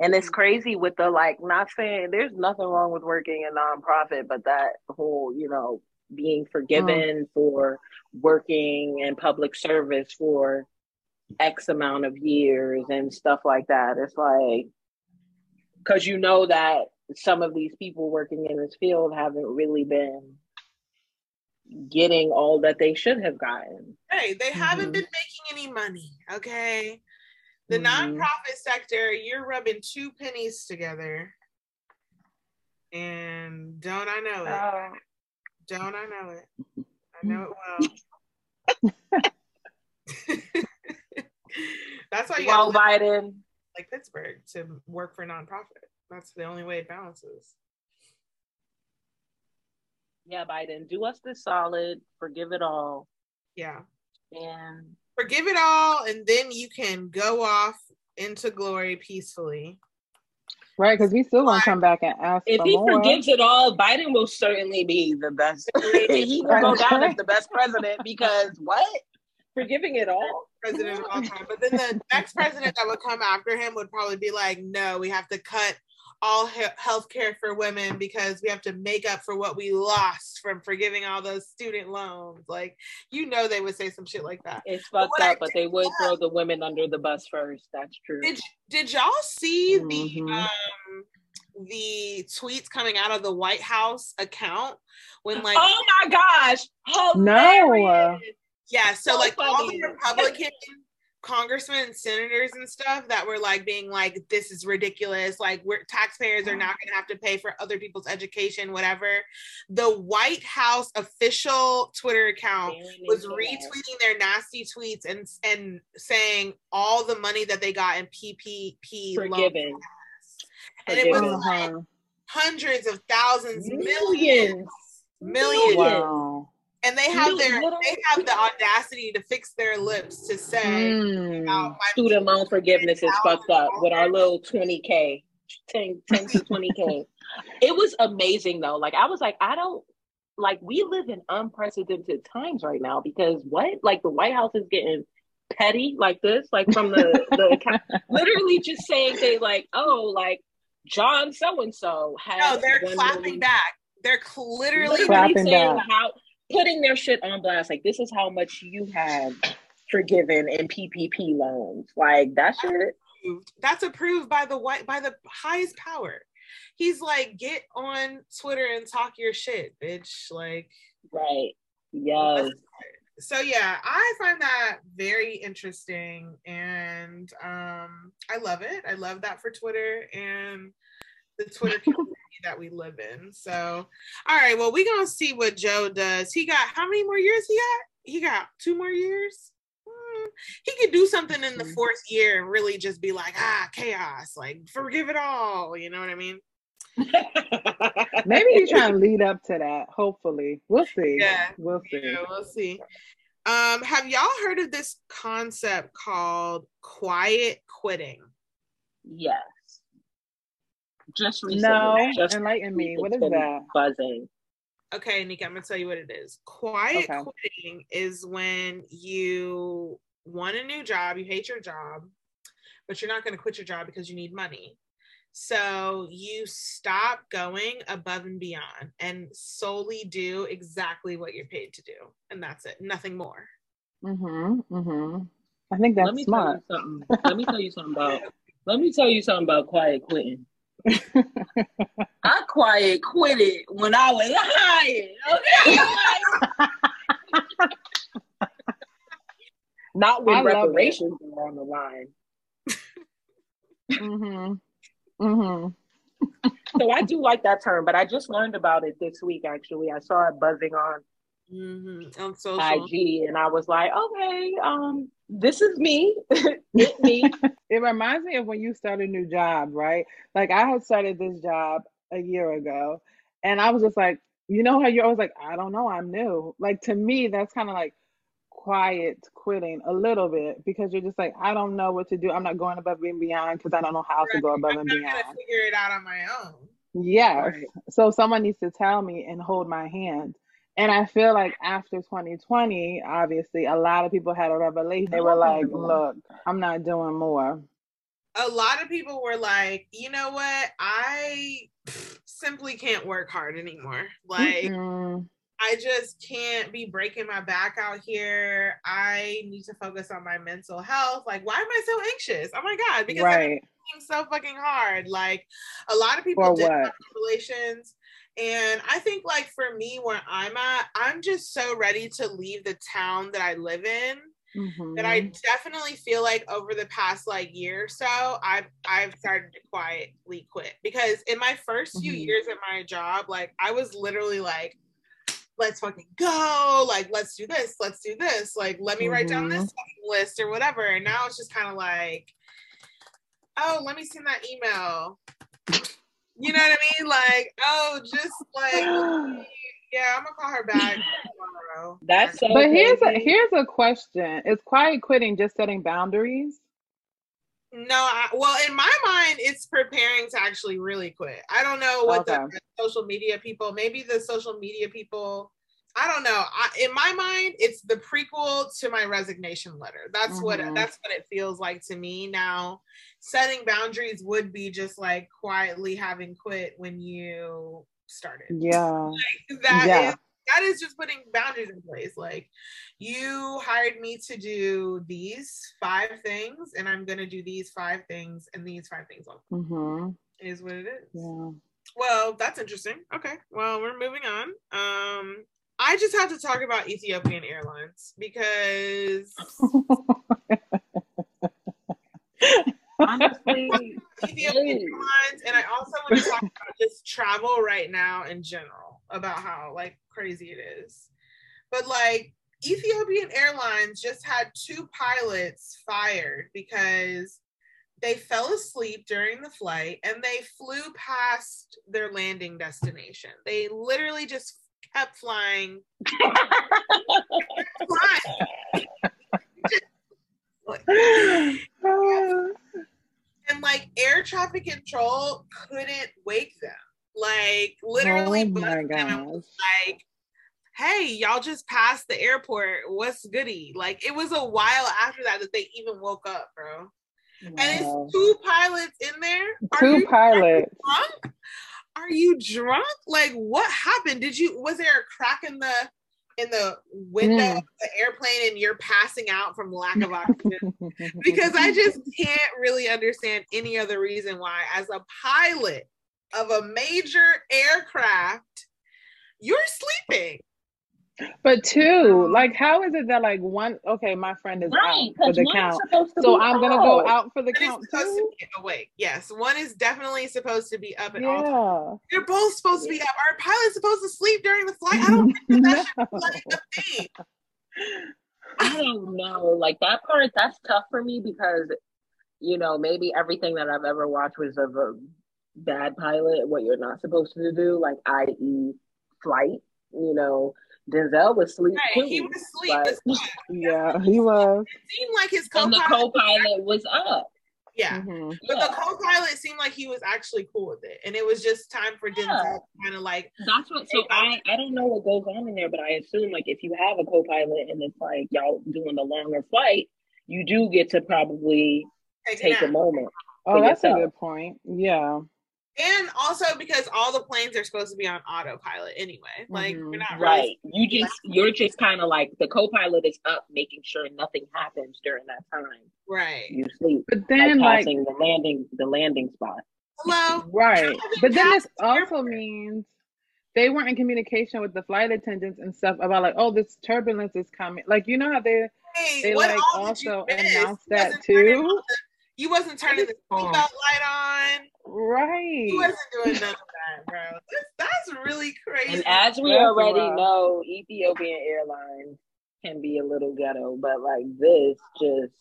And it's crazy with the like, not saying there's nothing wrong with working a nonprofit, but that whole, you know, being forgiven for working in public service for X amount of years and stuff like that. It's like, because you know that some of these people working in this field haven't really been getting all that they should have gotten. Hey, they haven't Mhm. been making any money. Okay. The Mhm. nonprofit sector, you're rubbing two pennies together. And don't I know it? Uh, Don't I know it? I know it well. That's why you well, got Biden, like Pittsburgh to work for nonprofit. That's the only way it balances. yeah, Biden, do us the solid, forgive it all, Yeah. and Forgive it all, and then you can go off into glory peacefully. Right, because we still gonna come back and ask if he more. forgives it all, Biden will certainly be the best. he will go down as the best president because what? Forgiving it all? president of all time. But then the next president that would come after him would probably be like, no, we have to cut all he- health care for women because we have to make up for what we lost from forgiving all those student loans. Like, you know, they would say some shit like that. It's fucked what I up, but they would throw the women under the bus first. That's true. Did did y'all see the Mhm. um the tweets coming out of the White House account when like oh my gosh! Oh no. Yeah, so, So like all the Republican congressmen and senators and stuff that were like being like, this is ridiculous. Like, we're taxpayers are not going to have to pay for other people's education, whatever. The White House official Twitter account was retweeting their nasty tweets and and saying all the money that they got in PPP. Forgiven. And it was like hundreds of thousands, millions, Millions. millions. Wow. And they have their Millions. they have the audacity to fix their lips to say Mm. about my Student loan forgiveness is fucked up with our little 20K, 10, 10 to 20K. It was amazing though. Like, I was like, I don't, like, we live in unprecedented times right now because what? Like, the White House is getting petty like this, like from the, the literally just saying they like, oh, like, John so and so has. No, they're clapping million- back. They're cl- literally literally Clapping saying back. how putting their shit on blast. Like this is how much you have forgiven in PPP loans. Like that shit. That's approved by the white by the highest power. He's like, get on Twitter and talk your shit, bitch. Like, Right. Yes. so yeah, I find that very interesting, and um, I love it. I love that for Twitter and the Twitter community that we live in. So, all right, well, we gonna see what Joe does. He got how many more years? He got he got two more years. Hmm, he could do something in the Mhm. fourth year and really just be like, ah, chaos, like forgive it all. You know what I mean? Maybe he's trying to lead up to that. Hopefully, we'll see. Yeah. we'll see. Yeah, we'll see. Um, have y'all heard of this concept called quiet quitting? yes. Just recently. No, just enlighten me. What it's is that? Buzzing. Okay, Nika, I'm gonna tell you what it is. Quiet Okay. quitting is when you want a new job, you hate your job, but you're not gonna quit your job because you need money. So you stop going above and beyond and solely do exactly what you're paid to do. And that's it, nothing more. Mm-hmm. Mm-hmm. I think Let that's me smart. tell you something. Let me tell you something about let me tell you something about quiet quitting. I quiet quit it when I was hired. Okay. Not when I reparations are on the line. mm-hmm. Mm-hmm. So I do like that term, but I just learned about it this week actually. I saw it buzzing on Mhm, On social. IG and I was like, okay, um, this is me. It's me. It reminds me of when you start a new job, right? Like I had started this job a year ago, and I was just like, you know how you're always like, I don't know, I'm new. Like to me, that's kind of like quiet quitting a little bit because you're just like, I don't know what to do. I'm not going above and beyond because I don't know how to go above I'm and not beyond. gonna figure it out on my own. Yes. Right. So someone needs to tell me and hold my hand. And I feel like after 2020, obviously, a lot of people had a revelation. They were like, look, I'm not doing more. a lot of people were like, you know what? I simply can't work hard anymore. Like, Mm-mm. I just can't be breaking my back out here. I need to focus on my mental health. Like, why am I so anxious? Oh my god, because I'm right. so fucking hard. Like, a lot of people For did relations, and I think like for me, where I'm at, I'm just so ready to leave the town that I live in that I Mhm. definitely feel like over the past like year or so, I've I've started to quietly quit because in my first few Mhm. years at my job, like I was literally like, let's fucking go, like let's do this, let's do this, like let me write down this Mhm. list or whatever. And now it's just kind of like, oh, let me send that email. You know what I mean? Like, oh, just like yeah, I'm gonna call her back tomorrow. That's so But here's a here's a question: Is quiet quitting just setting boundaries? No, I, well, in my mind, it's preparing to actually really quit. I don't know what the social media people, maybe the social media people, I don't know. I, in my mind, it's the prequel to my resignation letter. That's what Mhm. that's what it feels like to me now. Setting boundaries would be just like quietly having quit when you started. Yeah. That Yeah. is- that is just putting boundaries in place. Like you hired me to do these five things, and I'm gonna do these five things and these five things only. hmm Is what it is. Yeah. Well, that's interesting. Okay. Well, we're moving on. Um, I just have to talk about Ethiopian Airlines because Honestly, Ethiopian. Airlines, and I also want to talk about just travel right now in general about how like crazy it is. But like Ethiopian Airlines just had two pilots fired because they fell asleep during the flight and they flew past their landing destination. They literally just kept flying, and like air traffic control couldn't wake them. Like literally, oh my them and was gosh. like, "Hey, y'all just passed the airport. What's goody?" Like it was a while after that that they even woke up, bro. And it's two pilots in there. Are Two you pilots. drunk? Are you drunk? Like what happened? Did you was there a crack in the in the window Mm. of the airplane and you're passing out from lack of oxygen? because I just can't really understand any other reason why, as a pilot of a major aircraft, you're sleeping. But two, um, like, how is it that like one? Okay, my friend is Right, out for the count, so I'm gonna go out. out for the One count supposed to too. be awake. Yes, one is definitely supposed to be up at all Times. They're both supposed to be up. Are pilots supposed to sleep during the flight? I don't think that No. should be a thing. I don't know. Like that part, that's tough for me because, you know, maybe everything that I've ever watched was of a bad pilot, what you're not supposed to do, like i.e. flight. You know, Denzel was asleep Right, he was asleep. but- Yeah, he was. It seemed like his and the co-pilot. co-pilot was up. yeah, Mhm. but Yeah. the co-pilot seemed like he was actually cool with it, and it was just time for Denzel Yeah. kind of like That's what. So I I don't know what goes on in there, but I assume like if you have a co-pilot and it's like y'all doing the longer flight, you do get to probably take, a take a moment. Oh, For that's a good point. Yeah. And also because all the planes are supposed to be on autopilot anyway. Like we're Mhm. not really Right. You just you're just kind of like the co-pilot is up, making sure nothing happens during that time. right. You sleep, But then, like, passing the landing the landing spot. Hello. right. But then this also means they weren't in communication with the flight attendants and stuff about like, oh, this turbulence is coming. Like, you know how they Hey, they like all did you also miss? announced that too? On the- You wasn't turning the seatbelt light on. Right. You wasn't doing none of that, bro. That's, that's really crazy. And as we That's already rough. know, Ethiopian Airlines can be a little ghetto, but like this just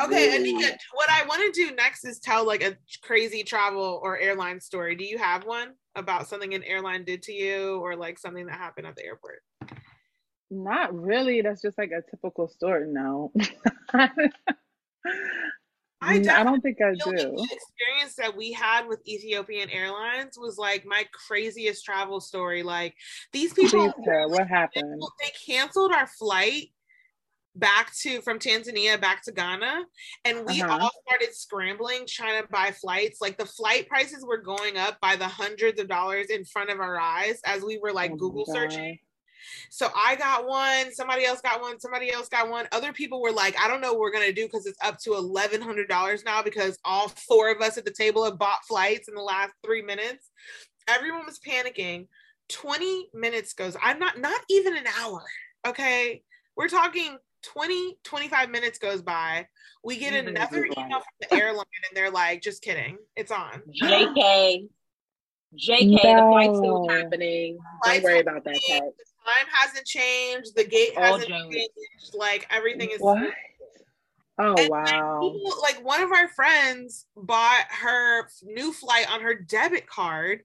Okay, really- Anika, what I want to do next is tell like a crazy travel or airline story. Do you have one about something an airline did to you or like something that happened at the airport? Not really. That's just like a typical story. No. I I don't think I do. experience that we had with Ethiopian Airlines was like my craziest travel story. Like these people, tell what happened. they canceled our flight back to from Tanzania back to Ghana, and we Uh-huh. all started scrambling trying to buy flights. Like the flight prices were going up by the hundreds of dollars in front of our eyes as we were like Oh Google searching. So I got one, somebody else got one, somebody else got one. Other people were like, I don't know what we're gonna do because it's up to eleven hundred dollars now because all four of us at the table have bought flights in the last three minutes. Everyone was panicking. 20 minutes goes, I'm not not even an hour. Okay. We're talking 20, 25 minutes goes by. We get Even another email from the airline and they're like, just kidding. It's on. JK. JK, the flight's still No. happening. Don't worry about that part. The time hasn't changed. The gate All hasn't jokes. changed. Like everything is What? Oh And, wow. people, like one of our friends bought her new flight on her debit card.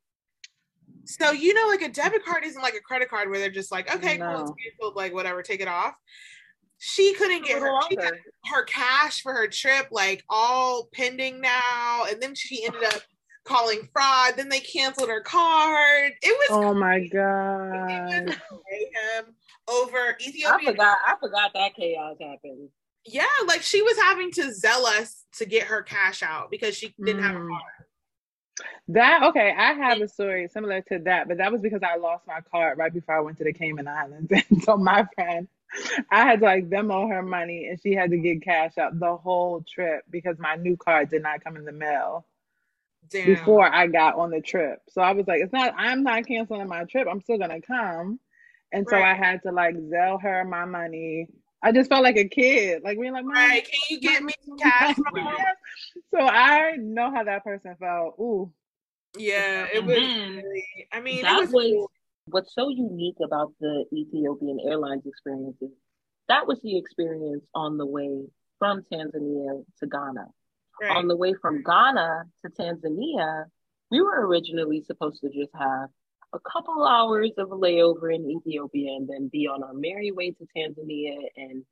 So you know, like a debit card isn't like a credit card where they're just like, okay, cool, it's canceled, like whatever, take it off. She couldn't get her, little she got longer. her cash for her trip like all pending now, and then she ended up calling fraud. Then they canceled her card. It was Oh my god. was mayhem over I Ethiopia. forgot. I forgot that chaos happened. Yeah, like she was having to Zelle us to get her cash out because she didn't have a mm. card. That okay, I have a story similar to that, but that was because I lost my card right before I went to the Cayman Islands. And so my friend, I had to like Venmo her money and she had to get cash out the whole trip because my new card did not come in the mail Damn. before I got on the trip. So I was like, it's not I'm not canceling my trip. I'm still gonna come. And so I had to like Zelle her my money. I just felt like a kid. Like being like, Mom, Right? Can you get me some cash? So I know how that person felt. Ooh. Yeah, it And was. then Really, I mean, that was. was cool. what's so unique about the Ethiopian Airlines experience is that was the experience on the way from Tanzania to Ghana. Right. On the way from Ghana to Tanzania, we were originally supposed to just have a couple hours of a layover in Ethiopia and then be on our merry way to Tanzania and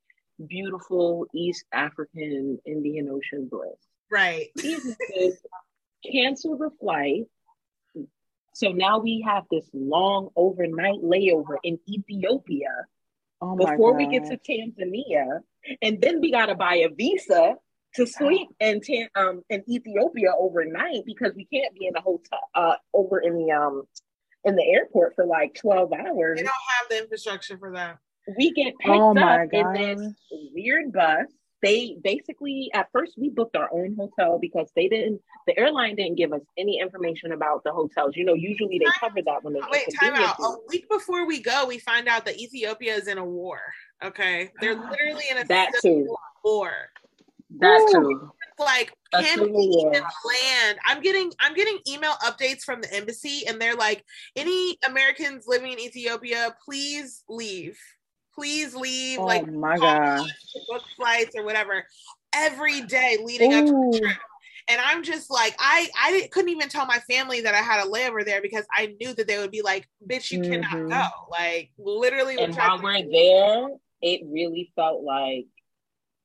beautiful East African Indian Ocean bliss. Right. Cancel the flight. So now we have this long overnight layover in Ethiopia Oh before we get to Tanzania, and then we gotta buy a visa to sleep in Tan- um in Ethiopia overnight because we can't be in a hotel uh over in the um in the airport for like twelve hours. They don't have the infrastructure for that. We get picked Oh my up in this weird bus. They basically at first we booked our own hotel because they didn't the airline didn't give us any information about the hotels. You know, usually they cover that when they Wait, time out. A week before we go, we find out that Ethiopia is in a war. Okay, they're literally in a That civil too. war. That Ooh. too. Like, A can civil we even land? I'm getting I'm getting email updates from the embassy, and they're like, any Americans living in Ethiopia, please leave. Please leave. Oh like my call gosh. us to book flights or whatever every day leading up to the trip. And I'm just like, I I couldn't even tell my family that I had a layover there because I knew that they would be like, "Bitch, you Mhm. cannot go." Like literally, And while we're there, it really felt like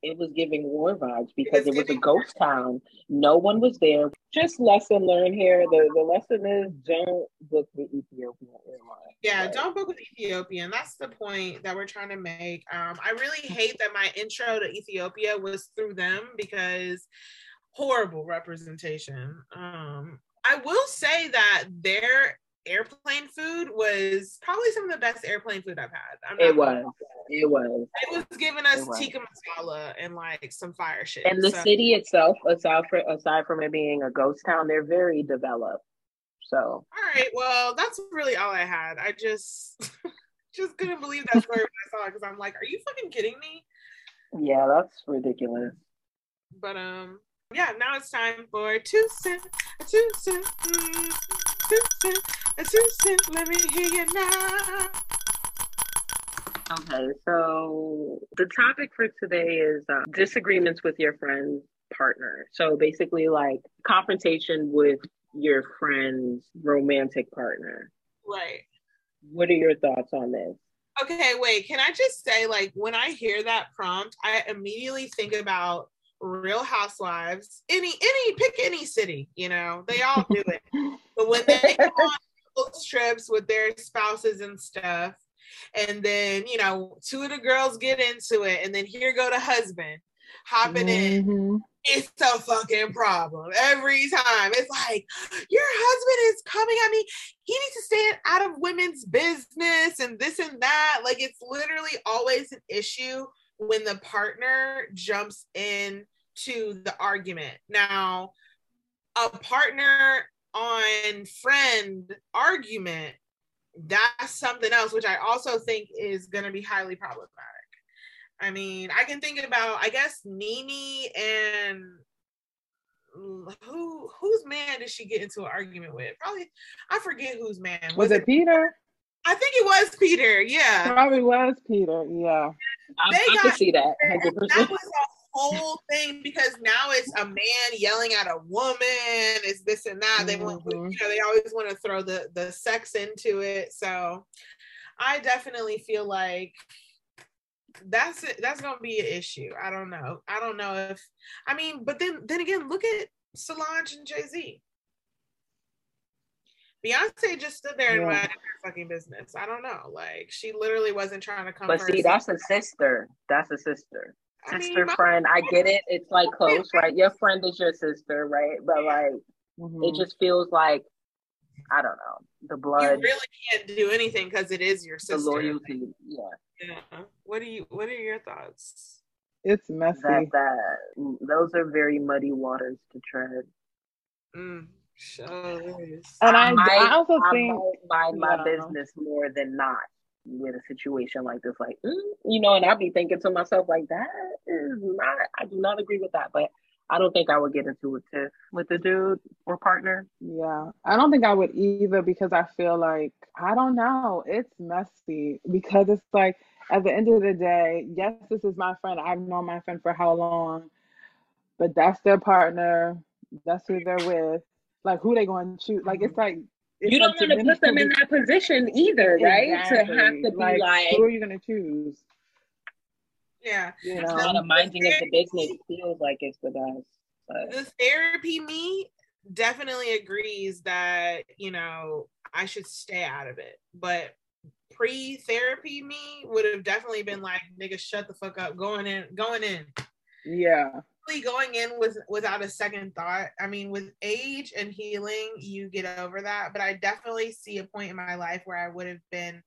it was giving war vibes because was it was a ghost town. No one was there. Just lesson learned here. The the lesson is don't book the Ethiopian airline. Yeah, don't book with Ethiopian. That's the point that we're trying to make. Um, I really hate that my intro to Ethiopia was through them because horrible representation. Um, I will say that their airplane food was probably some of the best airplane food I've had. It was. It was. It was giving us was. tikka masala and like some fire shit. And the So- city itself, aside from aside from it being a ghost town, they're very developed. So all right, well, that's really all I had. I just just couldn't believe that story when I saw it because I'm like, are you fucking kidding me? yeah, that's ridiculous. But um, yeah, now it's time for two cent, two cent, mm, two cent, a two cent. Let me hear you now. Okay, so the topic for today is uh, disagreements with your friend's partner. So basically, like confrontation with your friend's romantic partner. Right. What are your thoughts on this? Okay, wait. Can I just say, like, when I hear that prompt, I immediately think about Real Housewives. Any, any, pick any city. You know, they all do it. But when they go on those trips with their spouses and stuff, and then you know, two of the girls get into it, and then here go the husband. hopping in. Mhm. It's a fucking problem every time. It's like your husband is coming at me. He needs to stay out of women's business and this and that. Like it's literally always an issue when the partner jumps in to the argument. Now, a partner on friend argument, that's something else, which I also think is going to be highly problematic. I mean, I can think about, I guess, Nene and who whose man did she get into an argument with? Probably, I forget whose man Was it Peter? I think it was Peter. Yeah, Probably was Peter. Yeah. I, They I got- can see that. 100%. that was a whole thing because now it's a man yelling at a woman. It's this and that. They want, Mhm. you know, they always want to throw the the sex into it. So, I definitely feel like that's it. That's gonna be an issue. I don't know. I don't know if. I mean, but then then again, look at Solange and Jay Z. Beyonce just stood there and Yeah. minded her fucking business. I don't know. Like she literally wasn't trying to come. But see, herself. that's a sister. That's a sister. I Sister friend. I get it. It's like close, right? Your friend is your sister, right? But like, Mhm. it just feels like, I don't know, the blood. you really can't do anything because it is your the sister. loyalty. Yeah. Yeah. What do you? What are your thoughts? It's messy. That that those are very muddy waters to tread. Mm, sure is. And I, might- I also I think might mind my yeah. business more than not with a situation like this. Like, mm, you know, and I'll be thinking to myself, like, that is not, I do not agree with that. But I don't think I would get into it to, with the dude or partner. Yeah, I don't think I would either because I feel like I don't know. It's messy because it's like at the end of the day, yes, this is my friend. I've known my friend for how long, but that's their partner. That's who they're with. Like who they going to choose? Like it's like it's you don't up want to put them in that position either, right? To have to be like, who are you going to choose? Yeah. You it's know, not a minding of the business feels like it's the best. But The therapy me definitely agrees that you know I should stay out of it, but pre-therapy me would have definitely been like, nigga, shut the fuck up, going in, going in. yeah, going in with without a second thought. I mean, with age and healing, you get over that. But I definitely see a point in my life where I would have been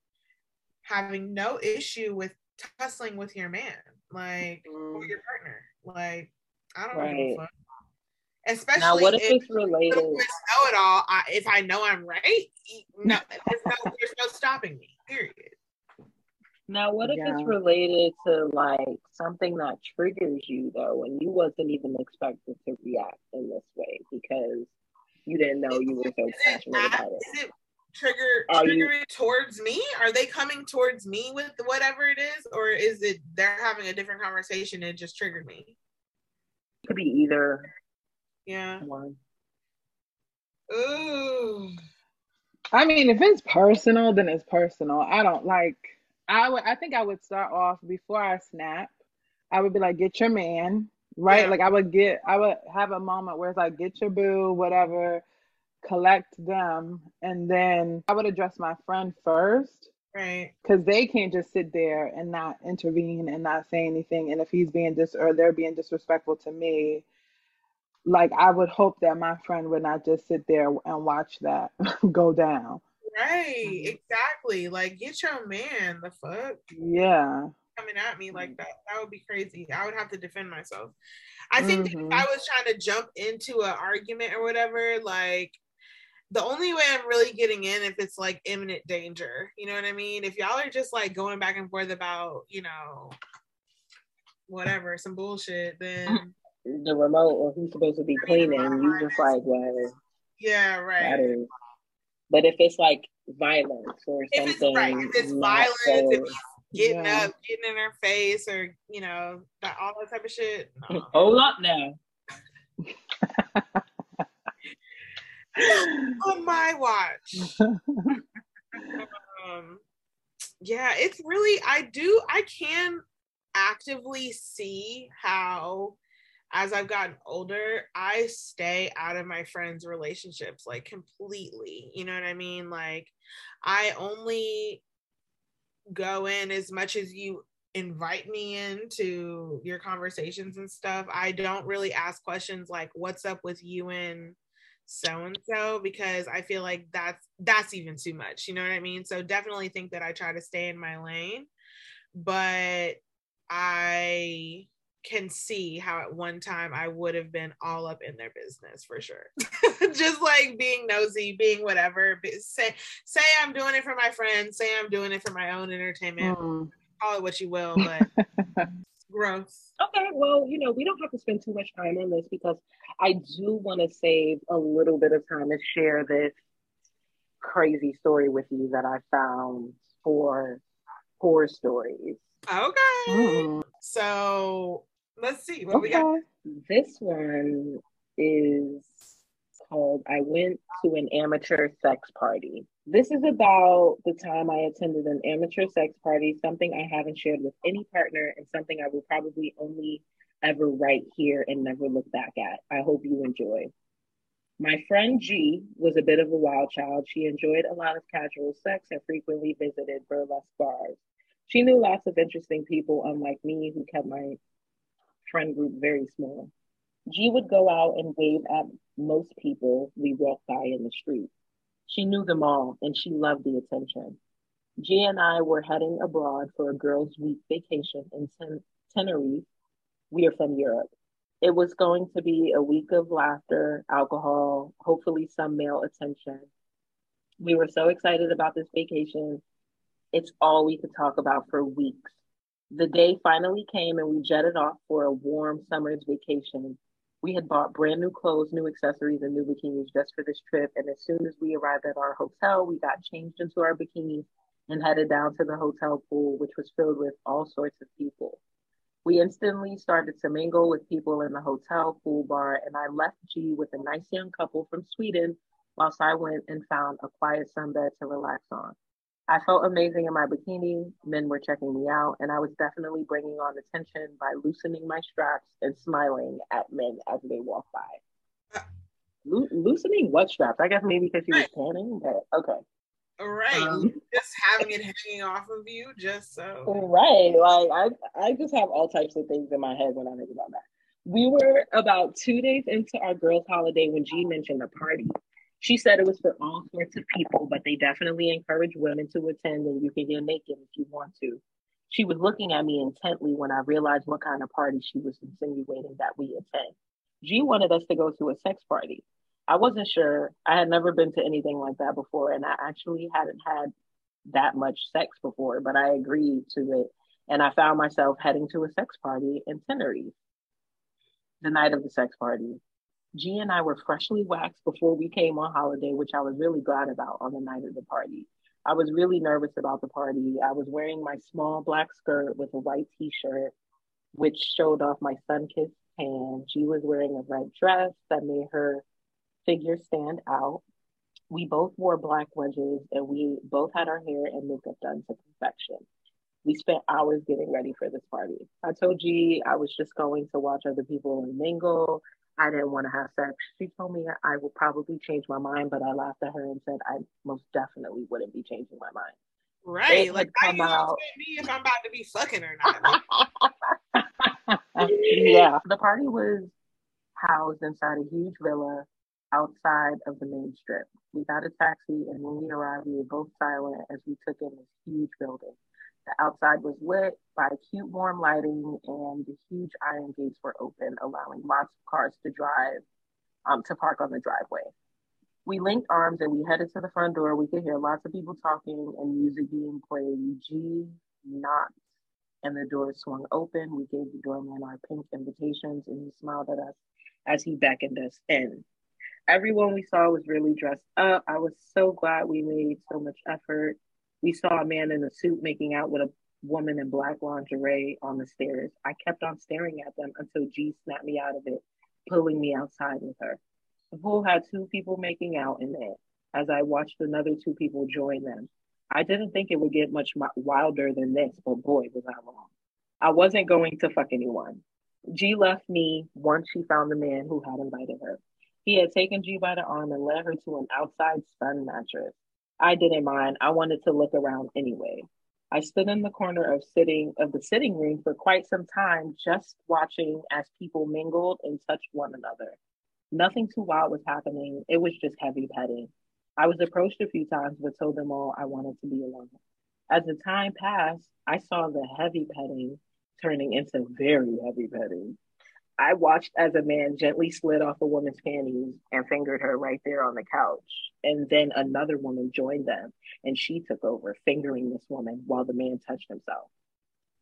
having no issue with tussling with your man, like or your mm. partner. Like, I don't Right. fuck. Especially now, what if if it's related? know it all. I, if I know I'm right, no, there's no, there's no stopping me. Period. Now, what if Yeah. it's related to like something that triggers you though, and you wasn't even expected to react in this way because you didn't know you were so Is it, passionate at- about it? is it trigger Are you- triggering towards me? Are they coming towards me with whatever it is, or is it they're having a different conversation and it just triggered me? It could be either Yeah. one. Ooh. I mean, if it's personal, then it's personal. I don't like. I would. I think I would start off before I snap. I would be like, "Get your man," right? Yeah. Like I would get. I would have a moment where it's like, "Get your boo," whatever. Collect them, and then I would address my friend first Right. because they can't just sit there and not intervene and not say anything. And if he's being dis or they're being disrespectful to me, like I would hope that my friend would not just sit there and watch that go down. Right. Exactly. Like get your man. The fuck Yeah. coming at me like that. That would be crazy. I would have to defend myself. I think that Mhm. if I was trying to jump into an argument or whatever, like the only way I'm really getting in if it's like imminent danger. You know what I mean? If y'all are just like going back and forth about, you know, whatever, some bullshit, then The remote or who's supposed to be cleaning, you just like, well, yeah, that right. is. But if it's like violence or If it's something, right, if it's violence, so- if he's getting Yeah. up, getting in her face, or you know, that all that type of shit. No. hold up now. On my watch. um yeah it's really i do i can actively see how as i've gotten older i stay out of my friends relationships like completely you know what i mean like i only go in as much as you invite me into your conversations and stuff. I don't really ask questions like what's up with you and so and so because I feel like that's that's even too much. You know what I mean? So definitely think that I try to stay in my lane, but I can see how at one time I would have been all up in their business for sure. Just like being nosy, being whatever. Say say I'm doing it for my friends, say I'm doing it for my own entertainment. Mm. Call it what you will, but growth. Okay, well, you know, we don't have to spend too much time on this because I do want to save a little bit of time to share this crazy story with you that I found for horror stories. Okay. Mm. So let's see what we got. This one is called I Went to an Amateur Sex Party. This is about the time I attended an amateur sex party, something I haven't shared with any partner, and something I will probably only ever write here and never look back at. I hope you enjoy. My friend G was a bit of a wild child. She enjoyed a lot of casual sex and frequently visited burlesque bars. She knew lots of interesting people, unlike me, who kept my friend group very small. G would go out and wave at most people we walked by in the street. She knew them all and she loved the attention. G and I were heading abroad for a girls' week vacation in Ten- Tenerife. We are from Europe. It was going to be a week of laughter, alcohol, hopefully some male attention. We were so excited about this vacation. It's all we could talk about for weeks. The day finally came and we jetted off for a warm summer's vacation. We had bought brand new clothes, new accessories, and new bikinis just for this trip. And as soon as we arrived at our hotel, we got changed into our bikinis and headed down to the hotel pool, which was filled with all sorts of people. We instantly started to mingle with people in the hotel pool bar, and I left G with a nice young couple from Sweden whilst I went and found a quiet sunbed to relax on. I felt amazing in my bikini. Men were checking me out, and I was definitely bringing on attention by loosening my straps and smiling at men as they walked by. Lo- loosening what straps? I guess maybe because she was tanning, but okay. All right. Um, just having it hanging off of you, just so. Right. Like I, I just have all types of things in my head when I think about that. We were about two days into our girls' holiday when G mentioned a party. She said it was for all sorts of people, but they definitely encourage women to attend and you can get naked if you want to. She was looking at me intently when I realized what kind of party she was insinuating that we attend. G wanted us to go to a sex party. I wasn't sure. I had never been to anything like that before, and I actually hadn't had that much sex before, but I agreed to it. And I found myself heading to a sex party in Tenerife the night of the sex party. G and I were freshly waxed before we came on holiday, which I was really glad about on the night of the party. I was really nervous about the party. I was wearing my small black skirt with a white t shirt, which showed off my sun kissed tan. She was wearing a red dress that made her figure stand out. We both wore black wedges and we both had our hair and makeup done to perfection. We spent hours getting ready for this party. I told G I was just going to watch other people mingle. I didn't want to have sex. She told me I would probably change my mind, but I laughed at her and said I most definitely wouldn't be changing my mind. Right. Like, how you out- me if I'm about to be fucking or not? Yeah. The party was housed inside a huge villa outside of the main strip. We got a taxi, and when we arrived, we were both silent as we took in this huge building. The outside was lit by cute, warm lighting, and the huge iron gates were open, allowing lots of cars to drive, um, to park on the driveway. We linked arms and we headed to the front door. We could hear lots of people talking and music being played. G knocked and the door swung open. We gave the doorman our pink invitations and he smiled at us as he beckoned us in. Everyone we saw was really dressed up. I was so glad we made so much effort. We saw a man in a suit making out with a woman in black lingerie on the stairs. I kept on staring at them until G snapped me out of it, pulling me outside with her. The pool had two people making out in it as I watched another two people join them. I didn't think it would get much wilder than this, but boy, was I wrong. I wasn't going to fuck anyone. G left me once she found the man who had invited her. He had taken G by the arm and led her to an outside sun mattress. I didn't mind. I wanted to look around anyway. I stood in the corner of sitting of the sitting room for quite some time, just watching as people mingled and touched one another. Nothing too wild was happening. It was just heavy petting. I was approached a few times, but told them all I wanted to be alone. As the time passed, I saw the heavy petting turning into very heavy petting. I watched as a man gently slid off a woman's panties and fingered her right there on the couch. And then another woman joined them and she took over, fingering this woman while the man touched himself.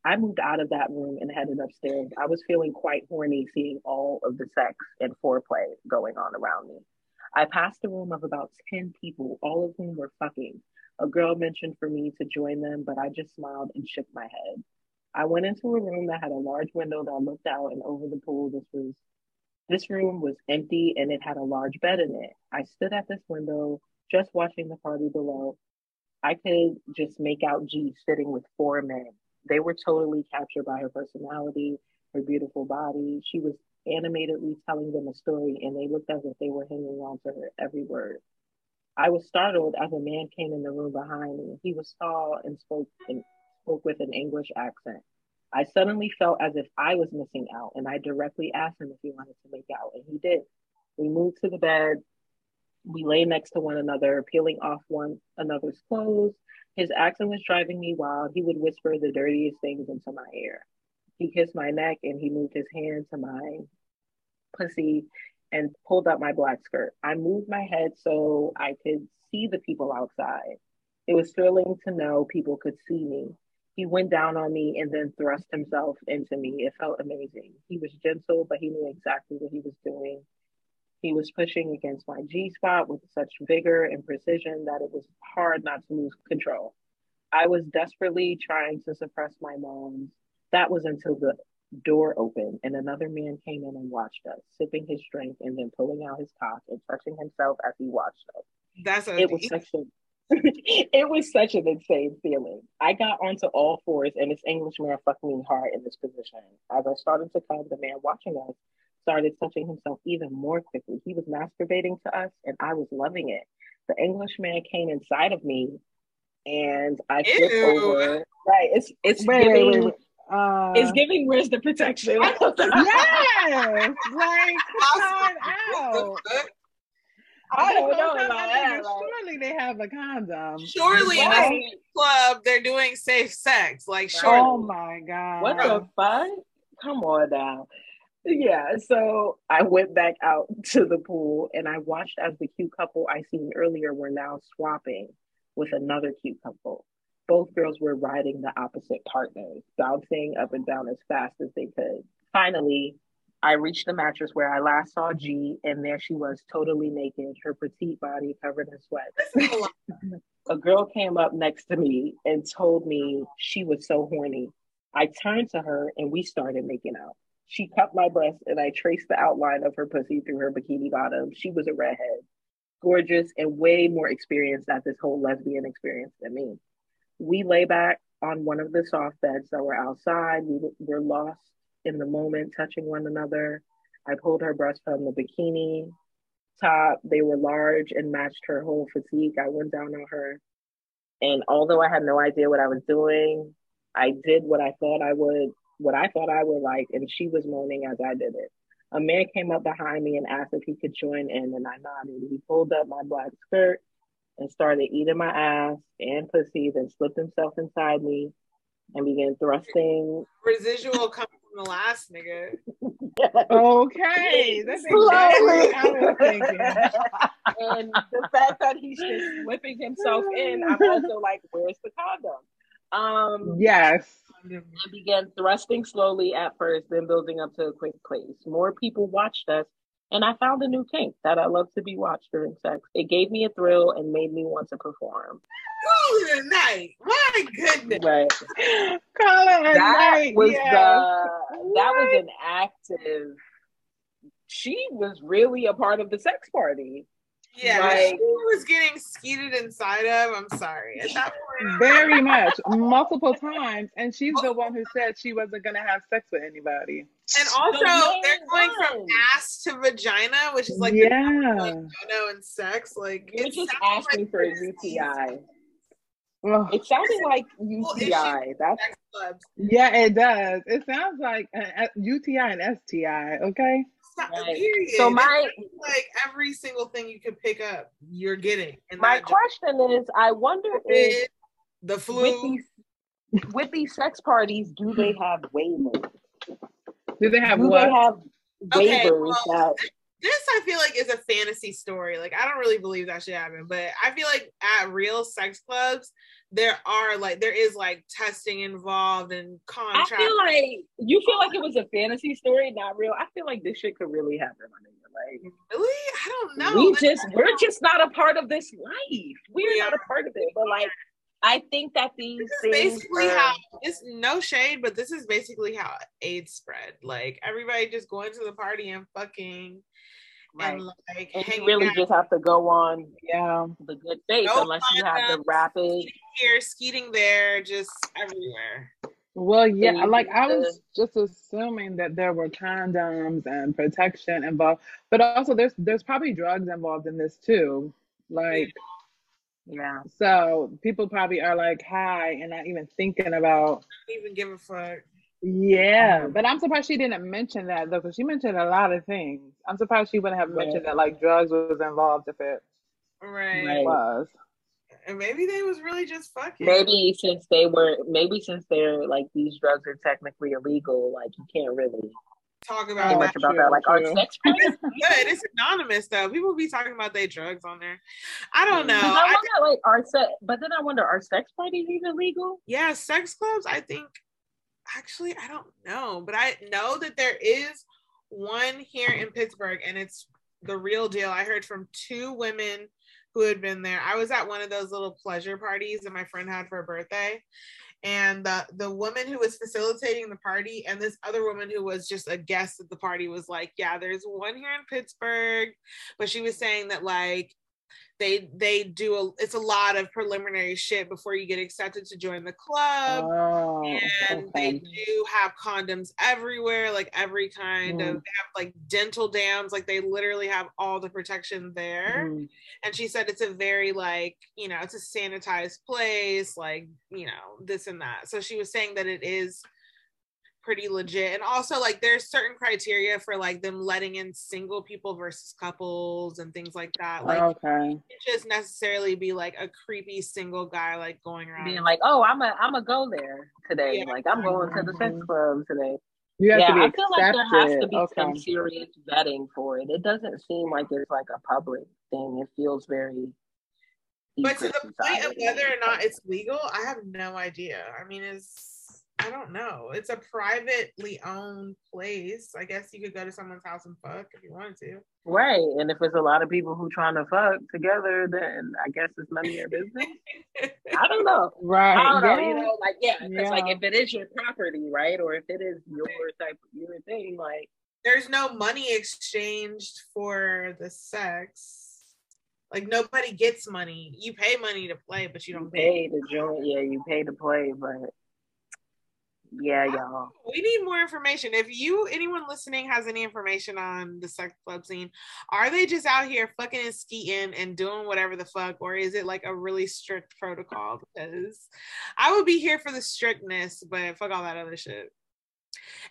I moved out of that room and headed upstairs. I was feeling quite horny seeing all of the sex and foreplay going on around me. I passed a room of about 10 people, all of whom were fucking. A girl mentioned for me to join them, but I just smiled and shook my head. I went into a room that had a large window that looked out and over the pool. This was this room was empty and it had a large bed in it. I stood at this window just watching the party below. I could just make out G sitting with four men. They were totally captured by her personality, her beautiful body. She was animatedly telling them a story and they looked as if they were hanging on to her every word. I was startled as a man came in the room behind me. He was tall and spoke in spoke with an English accent. I suddenly felt as if I was missing out, and I directly asked him if he wanted to make out, and he did. We moved to the bed. We lay next to one another, peeling off one another's clothes. His accent was driving me wild. He would whisper the dirtiest things into my ear. He kissed my neck and he moved his hand to my pussy and pulled up my black skirt. I moved my head so I could see the people outside. It was thrilling to know people could see me. He went down on me and then thrust himself into me. It felt amazing. He was gentle, but he knew exactly what he was doing. He was pushing against my G spot with such vigor and precision that it was hard not to lose control. I was desperately trying to suppress my moans. That was until the door opened and another man came in and watched us, sipping his drink and then pulling out his cock and touching himself as he watched us. That's a It was such a it was such an insane feeling. I got onto all fours and this English man fucked me hard in this position. As I started to come, the man watching us started touching himself even more quickly. He was masturbating to us and I was loving it. The English man came inside of me and I flipped Ew. over. Right. It's it's Wait, giving wait, wait, wait. Uh, it's giving where's the protection? yes, like come on out. I don't know about I that, think like- Surely they have a condom. Surely in a club they're doing safe sex. Like Right. surely. Oh my god. What the fuck? Come on now. Yeah, so I went back out to the pool and I watched as the cute couple I seen earlier were now swapping with another cute couple. Both girls were riding the opposite partners, bouncing up and down as fast as they could. Finally, I reached the mattress where I last saw G, and there she was, totally naked, her petite body covered in sweat. A girl came up next to me and told me she was so horny. I turned to her and we started making out. She cupped my breast and I traced the outline of her pussy through her bikini bottom. She was a redhead, gorgeous and way more experienced at this whole lesbian experience than me. We lay back on one of the soft beds that were outside. We were lost in the moment, touching one another. I pulled her breast from the bikini top. They were large and matched her whole physique. I went down on her. And although I had no idea what I was doing, I did what I thought I would, what I thought I would like, and she was moaning as I did it. A man came up behind me and asked if he could join in, and I nodded. He pulled up my black skirt and started eating my ass and pussy, then slipped himself inside me and began thrusting. Residual the last nigga. Okay, that's exactly Slowly. what I was thinking. and the fact that he's just whipping himself in, I'm also like, where's the condom? Um, Yes. I began thrusting slowly at first, then building up to a quick pace. More people watched us, and I found a new kink that I love to be watched during sex. It gave me a thrill and made me want to perform. Ooh, tonight. My goodness. Right. Call it a That night. was yes. the that was an active. She was really a part of the sex party. Yeah, Like- she was getting skeeted inside of. I'm sorry. At that point, very much multiple times, and she's the one who said she wasn't gonna have sex with anybody. and also The they're going from ass to vagina, which is like yeah, like no no and sex. Like You're just asking like for a this- UTI. Ugh. It sounded like Well, UTI. That's Yeah, it does. It sounds like uh, uh, a, a UTI and STI. Okay. Right. so. My like every single thing you could pick up, you're getting. my that job. question is, I wonder if It, the with flu. these with these sex parties, do they have waivers? Do they have Do what? they have Okay, well, that this I feel like is a fantasy story. Like I don't really believe that should happen, but I feel like at real sex clubs there are like there is like testing involved and contracts. I feel like you feel like it was a fantasy story, not real. I feel like this shit could really happen. my nigga. Like really, I don't know. we just we're just not a part of this life. We're We not a part of it. But like I think that these this is basically are- how it's no shade, but this is basically how AIDS spread. Like everybody just going to the party and fucking right. and like and you really out just have to go on Yeah. the good faith No unless you have the condoms. rapid here, skeeting there, just everywhere. Well, yeah, like I was just assuming that there were condoms and protection involved, but also there's there's probably drugs involved in this too. Like, yeah. so people probably are like high and not even thinking about. Don't even give a fuck. Yeah, Mhm. but I'm surprised she didn't mention that though, because she mentioned a lot of things. I'm surprised she wouldn't have Right. mentioned that like drugs was involved if it Right. Right. was. And maybe they was really just fucking. Maybe since they were maybe since they're like these drugs are technically illegal, like you can't really talk about much that. about that. Like are true. sex parties Good. It's anonymous though. People be talking about their drugs on there. I don't mm. know. Because I I, wonder, like, are sex, but then I wonder, are sex parties even legal? yeah, sex clubs. I think actually I don't know, but I know that there is one here in Pittsburgh, and it's the real deal. I heard from two women who had been there. I was at one of those little pleasure parties that my friend had for her birthday. And the the woman who was facilitating the party and this other woman who was just a guest at the party was like, "Yeah, there's one here in Pittsburgh," but she was saying that like they they do a it's a lot of preliminary shit before you get accepted to join the club Oh, and they do have condoms everywhere, like every kind of Mm. they have like dental dams, like they literally have all the protection there. Mm. And she said it's a very like, you know, it's a sanitized place, like, you know, this and that. So she was saying that it is pretty legit. And also like there's certain criteria for like them letting in single people versus couples and things like that. Like okay. it just necessarily be like a creepy single guy like going around. Being like, oh, I'm a, I'm a go there today. Yeah. Like, I'm going to the sex Mhm. club today. You have yeah, to be I feel like there has to be okay. some serious vetting for it. It doesn't seem like it's like a public thing. It feels very. But to secret the point of whether or not it's legal, I have no idea. I mean, it's I don't know. It's a privately owned place. I guess you could go to someone's house and fuck if you wanted to. Right, and if it's a lot of people who trying to fuck together, then I guess it's none of your business. I don't know. Right. I don't know. You know, like yeah, because like if it is your property, right, or if it is your type, your thing, like There's no money exchanged for the sex. Like nobody gets money. You pay money to play, but you you don't pay. pay to join, yeah, you pay to play, but yeah, y'all. We need more information. If you, anyone listening, has any information on the sex club scene, are they just out here fucking and skeeting and doing whatever the fuck, or is it like a really strict protocol? Because I would be here for the strictness, but fuck all that other shit.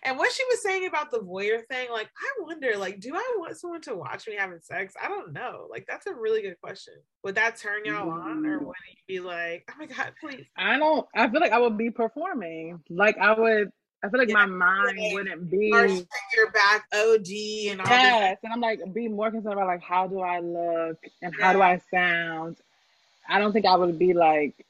And what she was saying about the voyeur thing, like, I wonder, like, do I want someone to watch me having sex? I don't know. Like, that's a really good question. Would that turn y'all on, or Mm. would you be like, oh my god, please? I don't. I feel like I would be performing. Like I would. I feel like Yeah, my mind like, wouldn't be. Your back, OD, and all this Yes, and I'm like be more concerned about like how do I look and how do I sound. I don't think I would be like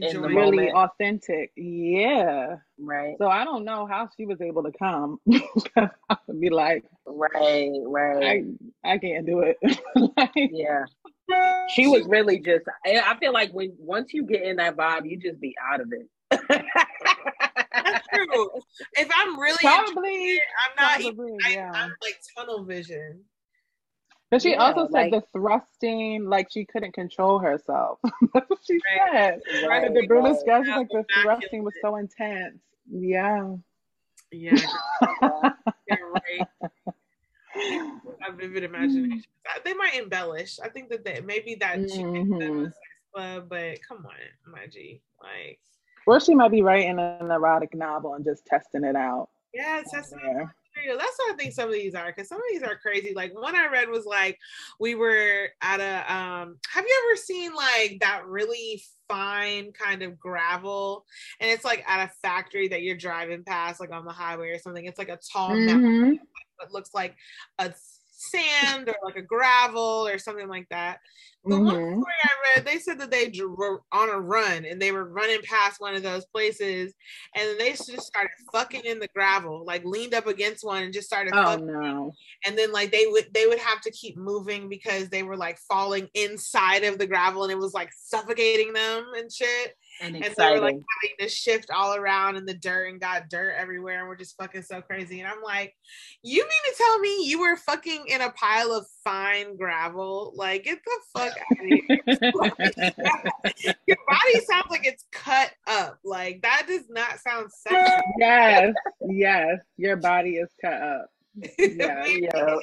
the enjoying moment. really authentic. Yeah. Right, So I don't know how she was able to come. I would be like, right, right. I I can't do it. Like, Yeah. She was really just I I feel like when once you get in that vibe, you just be out of it. That's true. If I'm really probably, it, I'm not even, probably, I, yeah. I'm like tunnel vision. But she Yeah, also said like- the thrusting, like she couldn't control herself. That's what she Right. said. Right, the guy was like the thrusting was so intense. Yeah. Yeah, you're right. A vivid imagination. They might embellish. I think that they, maybe that she picked them Mhm. a sex club, but come on, my IG. Like, Or she might be writing an erotic novel and just testing it out. yeah, it's that's Yeah. that's what I think some of these are because some of these are crazy. Like one I read was like we were at a um have you ever seen like that really fine kind of gravel and it's like at a factory that you're driving past like on the highway or something. It's like a tall mountain Mhm. that looks like a sand or like a gravel or something like that. The one Mhm. story I read, they said that they were on a run and they were running past one of those places, and then they just started fucking in the gravel, like leaned up against one and just started Oh fucking. no. And then like they would they would have to keep moving because they were like falling inside of the gravel and it was like suffocating them and shit. And And they were like having to shift all around in the dirt and got dirt everywhere and we're just fucking so crazy. And I'm like, you mean to tell me you were fucking in a pile of fine gravel? Like, get the fuck out of here. Your body sounds like it's cut up. Like that does not sound sexual. yes, yes. Your body is cut up. Yeah. Yeah.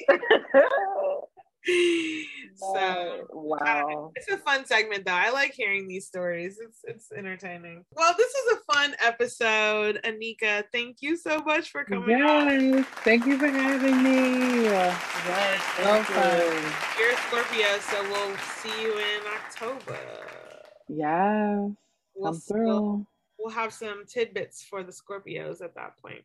so oh, wow. It's a fun segment though. I like hearing these stories. It's it's entertaining. Well, this is a fun episode. Anika, thank you so much for coming on. Thank you for having me. Yes, So thank you. You're a Scorpio, so we'll see you in October. yeah We'll, Come we'll, we'll have some tidbits for the Scorpios at that point.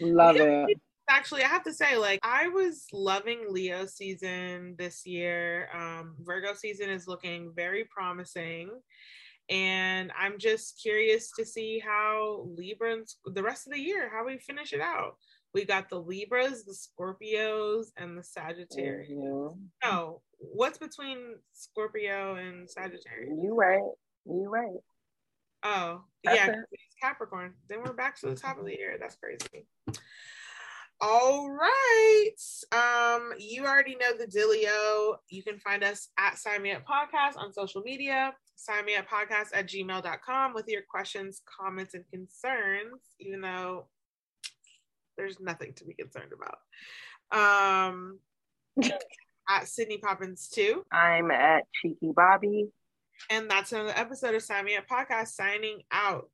Love Yeah. it. Actually, I have to say, like, I was loving Leo season this year. Um, Virgo season is looking very promising. And I'm just curious to see how Librans, the rest of the year, how we finish it out. We got the Libras, the Scorpios, and the Sagittarius. Mhm. No, what's between Scorpio and Sagittarius? You right. You right. Oh, That's yeah, it. 'cause it's Capricorn. Then we're back to the top of the year. That's crazy. All right. Um, you already know the dealio. You can find us at Sign Me Up Podcast on social media, sign me up podcast at gmail.com with your questions, comments, and concerns, even though there's nothing to be concerned about. Um at Sydney Poppins too. I'm at Cheeky Bobby. And that's another episode of Sign Me Up Podcast signing out.